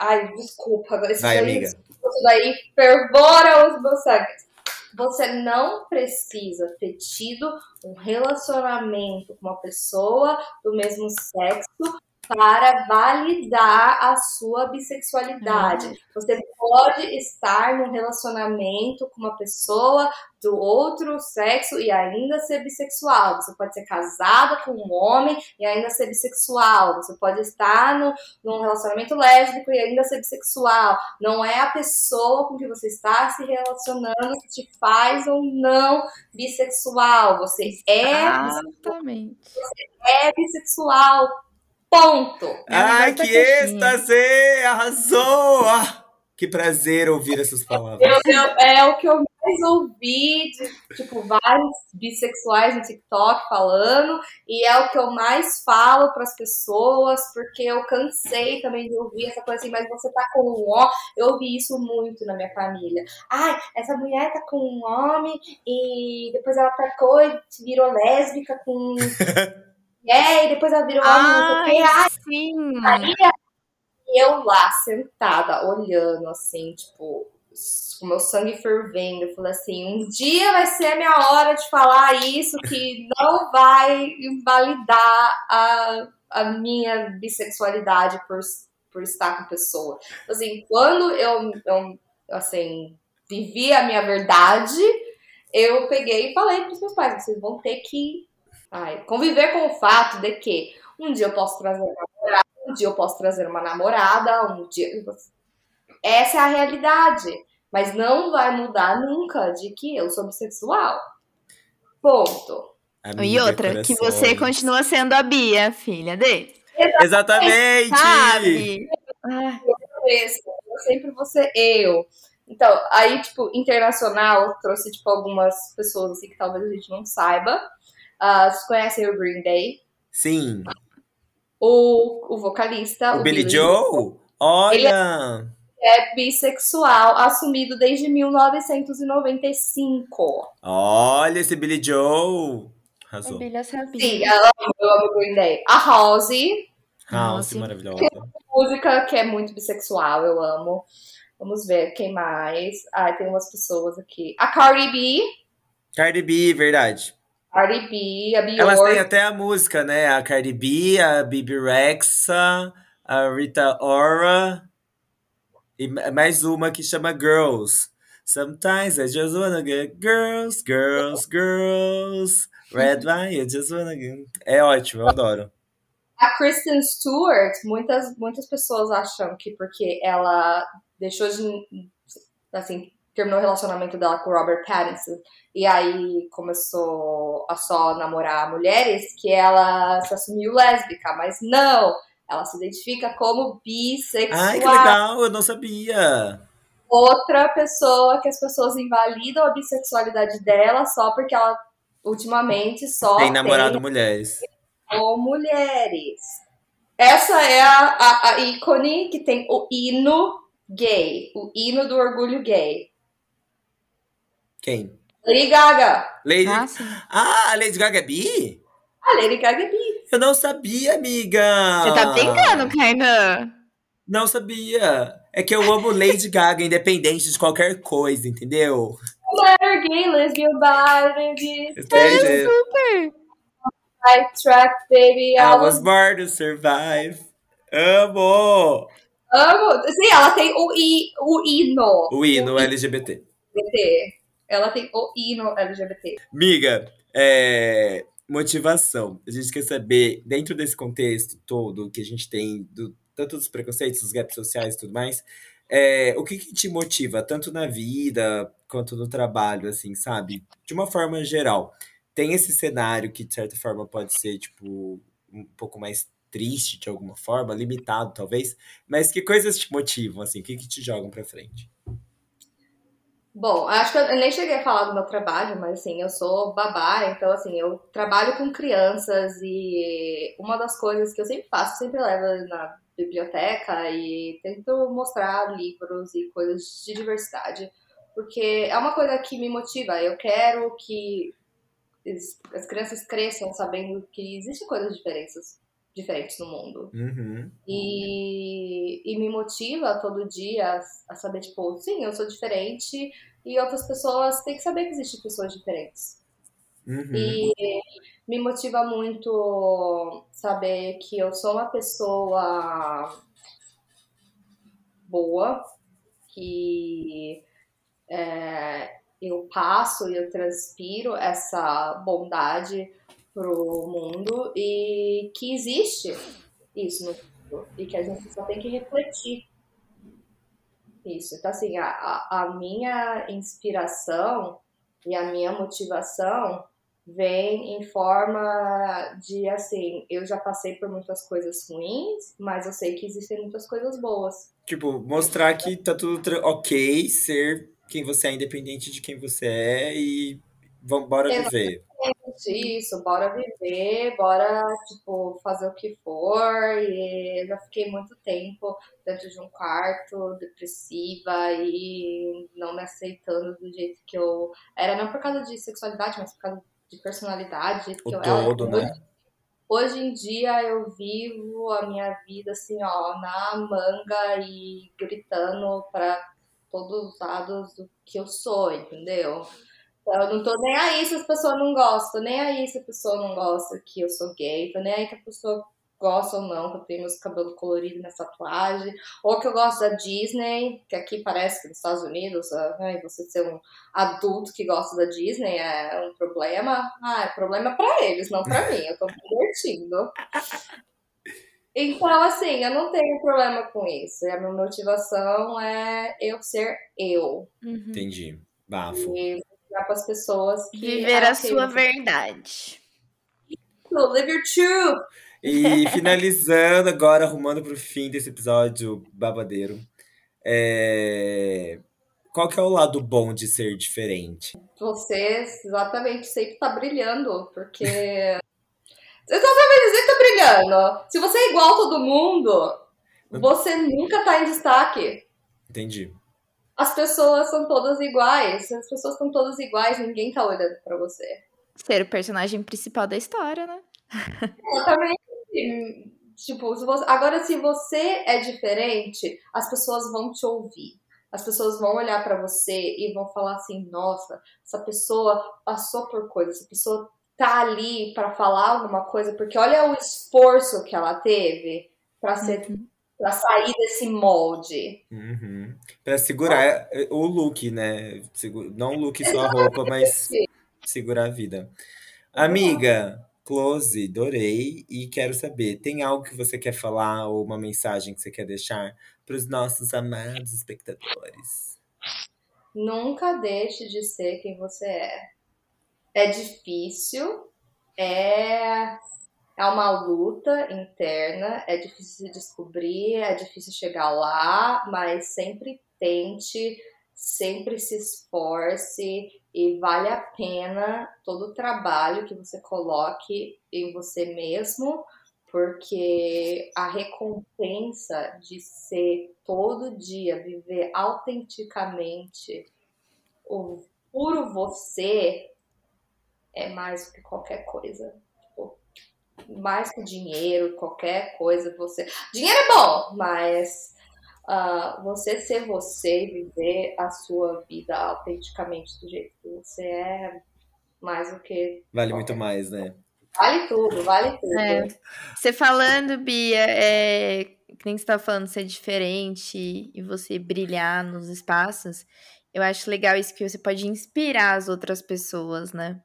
Ai, desculpa, isso vai, daí, amiga. isso daí fervora os meus sangues. Você não precisa ter tido um relacionamento com uma pessoa do mesmo sexo para validar a sua bissexualidade. Você pode estar num relacionamento com uma pessoa do outro sexo e ainda ser bissexual. Você pode ser casado com um homem e ainda ser bissexual. Você pode estar no, num relacionamento lésbico e ainda ser bissexual. Não é a pessoa com que você está se relacionando que te faz ou não bissexual. Você é, Exatamente. é bissexual. Ponto. É Ai, que êxtase! Arrasou! Ah, Que prazer ouvir essas palavras. Eu, eu, é o que eu mais ouvi de, tipo, vários bissexuais no TikTok falando, e é o que eu mais falo para as pessoas, porque eu cansei também de ouvir essa coisa assim, mas você tá com um ó. Eu ouvi isso muito na minha família. Ai, essa mulher tá com um homem e depois ela trocou e virou lésbica com. É, e depois ela virou o Ai, sim. Aí eu lá sentada, olhando assim, tipo, com meu sangue fervendo, eu falei assim: um dia vai ser a minha hora de falar isso que não vai invalidar a, a minha bissexualidade por, por estar com pessoa. Assim, quando eu, eu assim, vivi a minha verdade, eu peguei e falei para os meus pais: vocês vão ter que ai, conviver com o fato de que um dia eu posso trazer uma namorada, um dia eu posso trazer uma namorada, um dia. Essa é a realidade. Mas não vai mudar nunca de que eu sou bissexual. Ponto. Amiga, E outra, que corações. você continua sendo a Bia, filha dele. Exatamente! Sabe? Ah, eu sempre vou ser eu. Então, aí, tipo, internacional, trouxe, tipo, algumas pessoas, assim, que talvez a gente não saiba. Ah, vocês conhecem o Green Day? Sim. O, o vocalista, O Billy Joe? Olha! é bissexual, assumido desde 1995. Olha esse Billy Joe! a Arrasou. Sabia. Sim, eu amo, eu amo o Green Day. A Halsey, House, Nossa. maravilhosa. música que é muito bissexual, eu amo. Vamos ver quem mais. Ah, tem umas pessoas aqui. A Cardi B. Cardi B, verdade. Cardi B, a Elas têm Bjork. até a música, né? A Cardi B, a Bibi Rexa, a Rita Ora e ma- mais uma que chama Girls. Sometimes I just wanna get girls, girls, girls. Red wine, I just wanna get... É ótimo, eu adoro. A Kristen Stewart, muitas, muitas pessoas acham que porque ela deixou de. Assim, terminou o relacionamento dela com o Robert Pattinson e aí começou a só namorar mulheres, que ela se assumiu lésbica, mas não! Ela se identifica como bissexual. Ai, que legal, eu não sabia. outra pessoa que as pessoas invalidam a bissexualidade dela só porque ela ultimamente só Tem namorado mulheres. com mulheres. Essa é a, a, a ícone que tem o hino gay, o hino do orgulho gay. Quem? Lady Gaga. Lady... Ah, sim. Ah, a Lady Gaga é bi? A Lady Gaga é bi. Eu não sabia, amiga. Você tá brincando, Kainan? Não sabia. É que eu amo Lady Gaga, independente de qualquer coisa, entendeu? Mulher gay, lesbian, bi, baby, Entende? Super. right track, baby. I I was was born to survive. Amo! amo. Sim, ela tem o, I, o hino. O hino LGBT. LGBT. Ela tem o hino LGBT. Miga, é, motivação. A gente quer saber, dentro desse contexto todo que a gente tem, do, tanto dos preconceitos, dos gaps sociais e tudo mais, é, o que, que te motiva, tanto na vida quanto no trabalho, assim, sabe? De uma forma geral. Tem esse cenário que, de certa forma, pode ser, tipo, um pouco mais triste de alguma forma, limitado talvez, mas que coisas te motivam, assim? O que, que te jogam pra frente? Bom, acho que eu nem cheguei a falar do meu trabalho, mas assim, eu sou babá, então assim, eu trabalho com crianças e uma das coisas que eu sempre faço, sempre levo na biblioteca e tento mostrar livros e coisas de diversidade, porque é uma coisa que me motiva. Eu quero que as crianças cresçam sabendo que existem coisas diferentes, diferentes no mundo. Uhum. E, e me motiva todo dia a, a saber, tipo, sim, eu sou diferente e outras pessoas têm que saber que existem pessoas diferentes. Uhum. E me motiva muito saber que eu sou uma pessoa boa, que é, eu passo e eu transpiro essa bondade pro mundo e que existe isso no mundo e que a gente só tem que refletir isso. Então, assim, a, a, minha inspiração e a minha motivação vem em forma de, assim, eu já passei por muitas coisas ruins, mas eu sei que existem muitas coisas boas. Tipo, mostrar que tá tudo ok, ser quem você é, independente de quem você é, e vamos bora viver. Isso, bora viver, bora, tipo, fazer o que for. E já fiquei muito tempo dentro de um quarto, depressiva e não me aceitando do jeito que eu era, não por causa de sexualidade, mas por causa de personalidade. O que eu todo, era. né? Hoje em dia eu vivo a minha vida assim, ó, na manga e gritando para todos os lados do que eu sou, entendeu? Então, eu não tô nem aí se as pessoas não gostam, nem aí se a pessoa não gosta que eu sou gay, tô nem aí que a pessoa gosta ou não, que eu tenho meus cabelos coloridos nessa tatuagem, ou que eu gosto da Disney, que aqui parece que nos Estados Unidos, ai, você ser um adulto que gosta da Disney é um problema. Ah, é problema para eles, não para mim, eu tô me divertindo. Então, assim, eu não tenho problema com isso. E a minha motivação é eu ser eu. Uhum. Entendi. Bafo. E para as pessoas que. Viver a sua verdade. Live your truth! E finalizando agora, arrumando pro fim desse episódio babadeiro. é, Qual que é o lado bom de ser diferente? Você exatamente sempre tá brilhando, porque. Exatamente, sempre tá brilhando. Se você é igual a todo mundo, você nunca tá em destaque. Entendi. As pessoas são todas iguais. As pessoas são todas iguais, ninguém tá olhando pra você. Ser o personagem principal da história, né? Exatamente. Tipo, se você- agora se você é diferente, as pessoas vão te ouvir. As pessoas vão olhar pra você e vão falar assim: nossa, essa pessoa passou por coisas, essa pessoa tá ali pra falar alguma coisa, porque olha o esforço que ela teve pra ser para sair desse molde. Uhum. Pra segurar o look, né? Não o look só a roupa, mas segurar a vida. Amiga, close, adorei. E quero saber, tem algo que você quer falar ou uma mensagem que você quer deixar para os nossos amados espectadores? Nunca deixe de ser quem você é. É difícil, é, é uma luta interna, é difícil se descobrir, é difícil chegar lá, mas sempre tente, sempre se esforce e vale a pena todo o trabalho que você coloque em você mesmo, porque a recompensa de ser todo dia, viver autenticamente o puro você é mais do que qualquer coisa. Mais que dinheiro, qualquer coisa, você. Dinheiro é bom, mas ah, você ser você e viver a sua vida autenticamente do jeito que você é, mais do que. Vale muito mais, né? Vale tudo, vale tudo. É. Você falando, Bia, é, que nem você tá falando ser diferente e você brilhar nos espaços, eu acho legal isso que você pode inspirar as outras pessoas, né?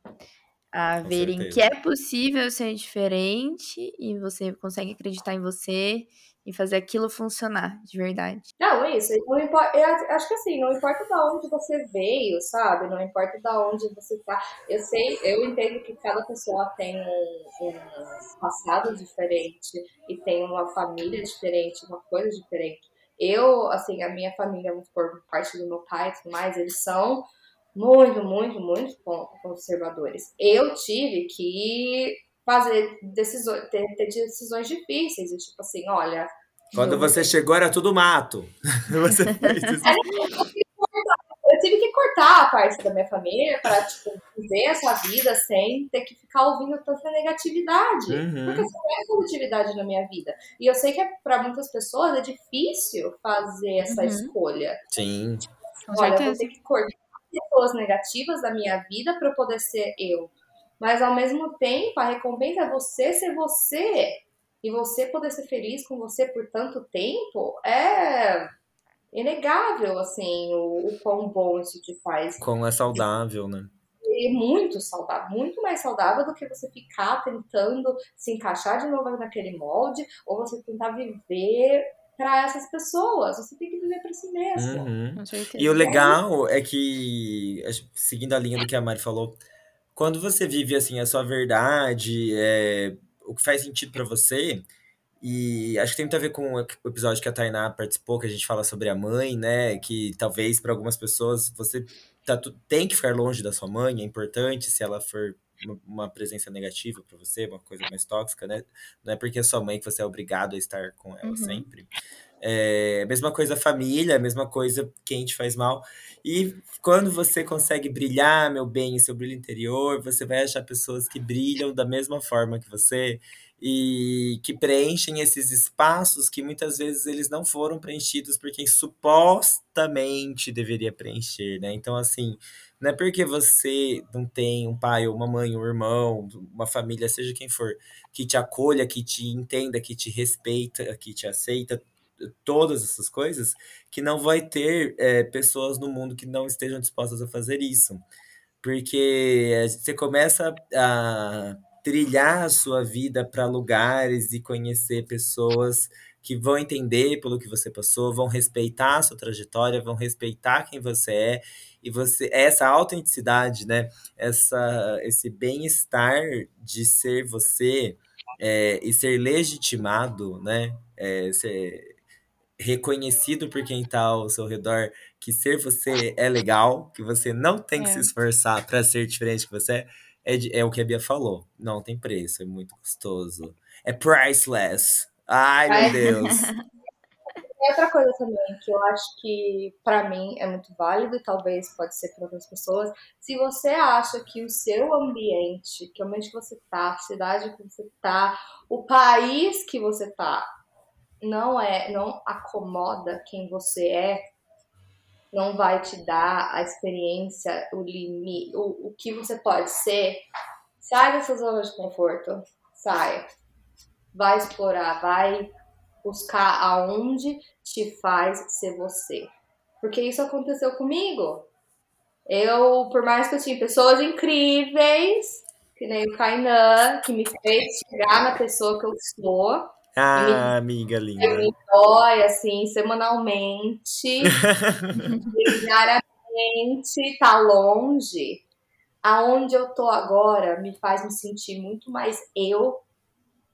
A Com verem certeza. que é possível ser diferente e você consegue acreditar em você e fazer aquilo funcionar de verdade. Não, é isso. Não importa, eu acho que assim, não importa da onde você veio, sabe? Não importa da onde você tá. Eu sei, eu entendo que cada pessoa tem um, um passado diferente e tem uma família diferente, uma coisa diferente. Eu, assim, a minha família, por parte do meu pai e tudo mais, eles são muito, muito, muito con- conservadores. Eu tive que fazer decisões, ter, ter decisões difíceis, e tipo assim, olha, Quando você chegou, era tudo mato. Você fez isso. eu tive que cortar a parte da minha família para tipo, viver essa vida sem ter que ficar ouvindo tanta negatividade. Uhum. Porque isso não é positividade na minha vida. E eu sei que para muitas pessoas é difícil fazer essa Uhum. escolha. Sim. Com Olha, eu vou certeza. ter que cortar pessoas negativas da minha vida para eu poder ser eu. Mas ao mesmo tempo, a recompensa é você ser você. E você poder ser feliz com você por tanto tempo é inegável, assim, o, o quão bom isso te faz. Como é saudável, né? E muito saudável, muito mais saudável do que você ficar tentando se encaixar de novo naquele molde ou você tentar viver para essas pessoas. Você tem que viver para si mesmo. Uhum. E o legal é que, seguindo a linha do que a Mari falou, quando você vive assim a sua verdade, é, o que faz sentido pra você, E acho que tem muito a ver com o episódio que a Tainá participou, que a gente fala sobre a mãe, né? Que talvez para algumas pessoas você tá, tem que ficar longe da sua mãe, é importante se ela for uma presença negativa para você, uma coisa mais tóxica, né? Não é porque é sua mãe que você é obrigado a estar com ela uhum. sempre. É, mesma coisa família, mesma coisa quem te faz mal. E quando você consegue brilhar, meu bem, seu brilho interior, você vai achar pessoas que brilham da mesma forma que você e que preenchem esses espaços que muitas vezes eles não foram preenchidos por quem supostamente deveria preencher, né? Então, assim, não é porque você não tem um pai ou uma mãe, um irmão, uma família, seja quem for, que te acolha, que te entenda, que te respeita, que te aceita, todas essas coisas, que não vai ter é, pessoas no mundo que não estejam dispostas a fazer isso. Porque você começa a trilhar a sua vida para lugares e conhecer pessoas que vão entender pelo que você passou, vão respeitar a sua trajetória, vão respeitar quem você é e você essa autenticidade, né? Essa esse bem-estar de ser você é, e ser legitimado, né? É, ser reconhecido por quem está ao seu redor que ser você é legal, que você não tem que é. se esforçar para ser diferente que você é, é, é o que a Bia falou. Não tem preço, é muito gostoso. É priceless. Ai, meu Deus. E outra coisa também que eu acho que para mim é muito válido e talvez pode ser para outras pessoas, se você acha que o seu ambiente, que o ambiente que você tá, a cidade que você tá, o país que você tá, não é, não acomoda quem você é, não vai te dar a experiência, o limite, o, o que você pode ser, sai dessa zona de conforto, sai. Vai explorar, vai buscar aonde te faz ser você. Porque isso aconteceu comigo. Eu, por mais que eu tinha pessoas incríveis, que nem o Kainan, que me fez chegar na pessoa que eu sou, ah, amiga linda. Me dói, assim, semanalmente, diariamente, tá longe. Aonde eu tô agora me faz me sentir muito mais eu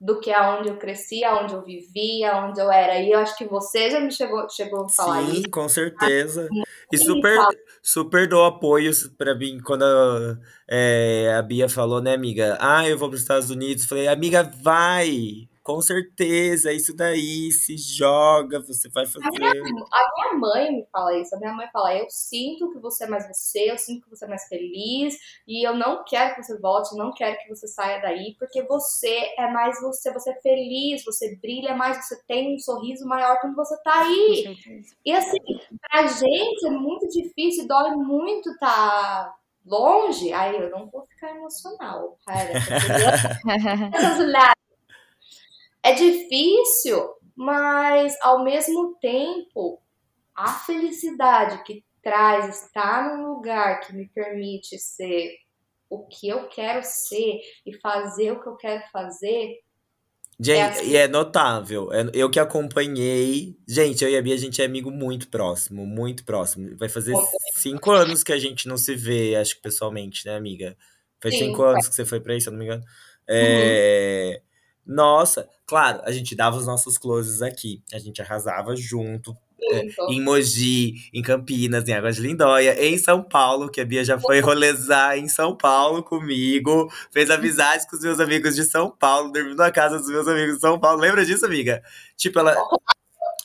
do que aonde eu cresci, aonde eu vivia, aonde eu era. E eu acho que você já me chegou, chegou a falar Sim, isso. Sim, com certeza. E super, super dou apoio para mim quando a, é, a Bia falou, né, amiga? Ah, eu vou para os Estados Unidos. Falei, amiga, vai! Com certeza, isso daí, se joga, você vai fazer. A minha, a minha, mãe me fala isso, a minha mãe fala, eu sinto que você é mais você, eu sinto que você é mais feliz, e eu não quero que você volte, não quero que você saia daí, porque você é mais você, você é feliz, você brilha mais, você tem um sorriso maior quando você tá aí. E assim, pra gente é muito difícil, dói muito tá longe, aí eu não vou ficar emocional, cara. Essas é difícil, mas ao mesmo tempo, a felicidade que traz estar num lugar que me permite ser o que eu quero ser e fazer o que eu quero fazer. Gente, é assim. e é notável. É, eu que acompanhei. Gente, eu e a Bia, a gente é amigo muito próximo, muito próximo. Vai fazer cinco anos que a gente não se vê, acho que pessoalmente, né, amiga? Faz Sim, cinco anos que você foi pra aí, se eu não me engano. É. Uhum. Nossa, claro, a gente dava os nossos closes aqui. A gente arrasava junto. É, em Mogi, em Campinas, em Águas de Lindóia, em São Paulo, que a Bia já foi rolezar em São Paulo comigo, fez amizade com os meus amigos de São Paulo, dormiu na casa dos meus amigos de São Paulo. Lembra disso, amiga? Tipo, ela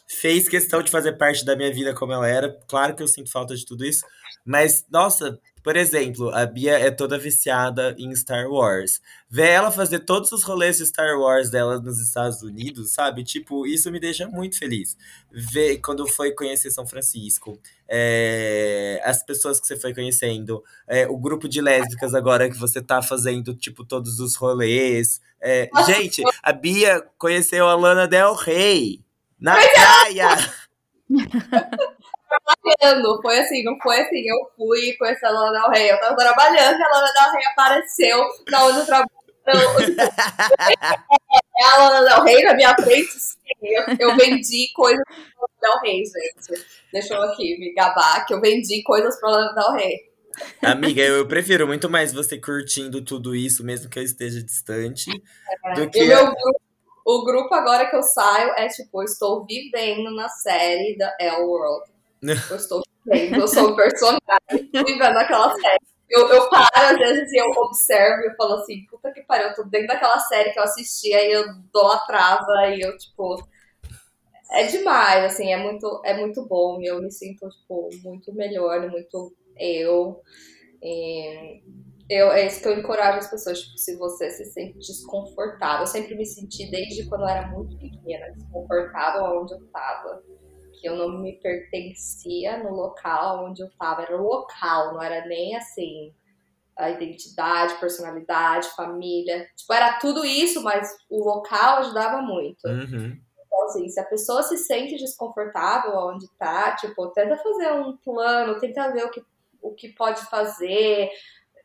fez questão de fazer parte da minha vida como ela era. Claro que eu sinto falta de tudo isso, mas, nossa, por exemplo, a Bia é toda viciada em Star Wars. Ver ela fazer todos os rolês de Star Wars dela nos Estados Unidos, sabe? Tipo, isso me deixa muito feliz. Ver quando foi conhecer São Francisco, é, as pessoas que você foi conhecendo, é, o grupo de lésbicas agora que você tá fazendo, tipo, todos os rolês. É, gente, a Bia conheceu a Lana Del Rey na praia. trabalhando. Foi assim, não foi assim, eu fui com essa Lana Del Rey. Eu tava trabalhando e a Lana Del Rey apareceu na onde eu trabalho. É a Lana Del Rey na minha frente, sim. Eu, eu vendi coisas pra Lana Del Rey, gente. Deixa eu aqui me gabar que eu vendi coisas pra Lana Del Rey. Amiga, eu prefiro muito mais você curtindo tudo isso, mesmo que eu esteja distante, é, do que. O meu, grupo, o grupo agora que eu saio é tipo, eu estou vivendo na série da L World. Eu estou vivendo, eu sou o personagem, vivendo aquela série. Eu, eu paro, às vezes, e eu observo e eu falo assim, puta que pariu, eu tô dentro daquela série que eu assisti, aí eu dou a trava e eu, tipo. É demais, assim, é muito, é muito bom. Eu me sinto, tipo, muito melhor, muito eu. E eu, é isso que eu encorajo as pessoas, tipo, se você se sente desconfortável. Eu sempre me senti, desde quando eu era muito pequena, desconfortável onde eu tava. Que eu não me pertencia no local onde eu tava. Era o local, não era nem assim a identidade, personalidade, família. Tipo, era tudo isso, mas o local ajudava muito. Uhum. Então, assim, se a pessoa se sente desconfortável onde tá, tipo, tenta fazer um plano, tenta ver o que, o que pode fazer,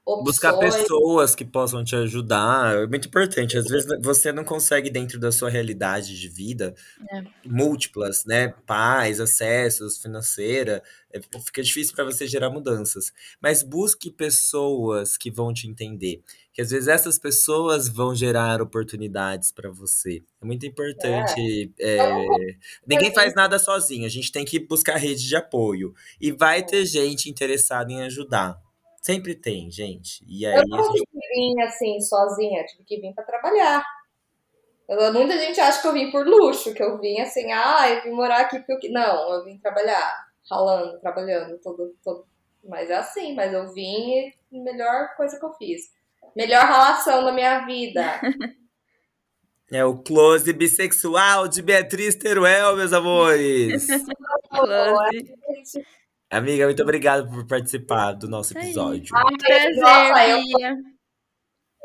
opções. Buscar pessoas que possam te ajudar é muito importante. Às vezes você não consegue, dentro da sua realidade de vida, É. múltiplas, né? Pais, acessos, financeira. é, Fica difícil para você gerar mudanças. Mas busque pessoas que vão te entender. Que às vezes essas pessoas vão gerar oportunidades para você. É muito importante. é, Ninguém faz nada sozinho. A gente tem que buscar rede de apoio. E vai ter gente interessada em ajudar. Sempre tem, gente. E aí Eu não gente tive que vir assim, sozinha, tive que vir pra trabalhar. Eu- muita gente acha que eu vim por luxo, que eu vim assim, ah, eu vim morar aqui porque eu... qui-". Não, eu vim trabalhar, ralando, trabalhando, todo, todo... Mas é assim, mas eu vim e melhor coisa que eu fiz. Melhor relação da minha vida. É o close bissexual de Beatriz Teruel, meus amores. Close. Amiga, muito obrigado por participar do nosso aí. episódio. Um prazer, Nossa, eu-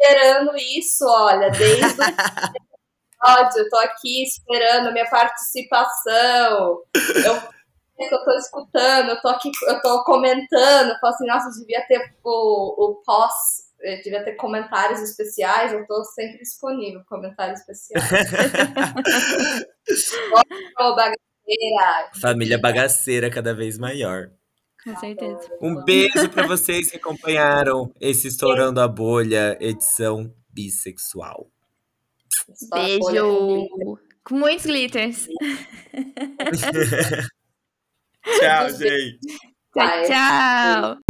esperando isso, olha, desde o episódio, eu tô aqui esperando a minha participação. Eu eu tô escutando, eu tô aqui, eu tô comentando, eu falo assim, nossa, devia ter o, o pós, devia ter comentários especiais, eu tô sempre disponível, comentários especiais. Família bagaceira cada vez maior. Com certeza. Um beijo pra vocês que acompanharam esse Estourando a Bolha, edição bissexual. Beijo. Com muitos glitters. Tchau, gente. Tchau, tchau.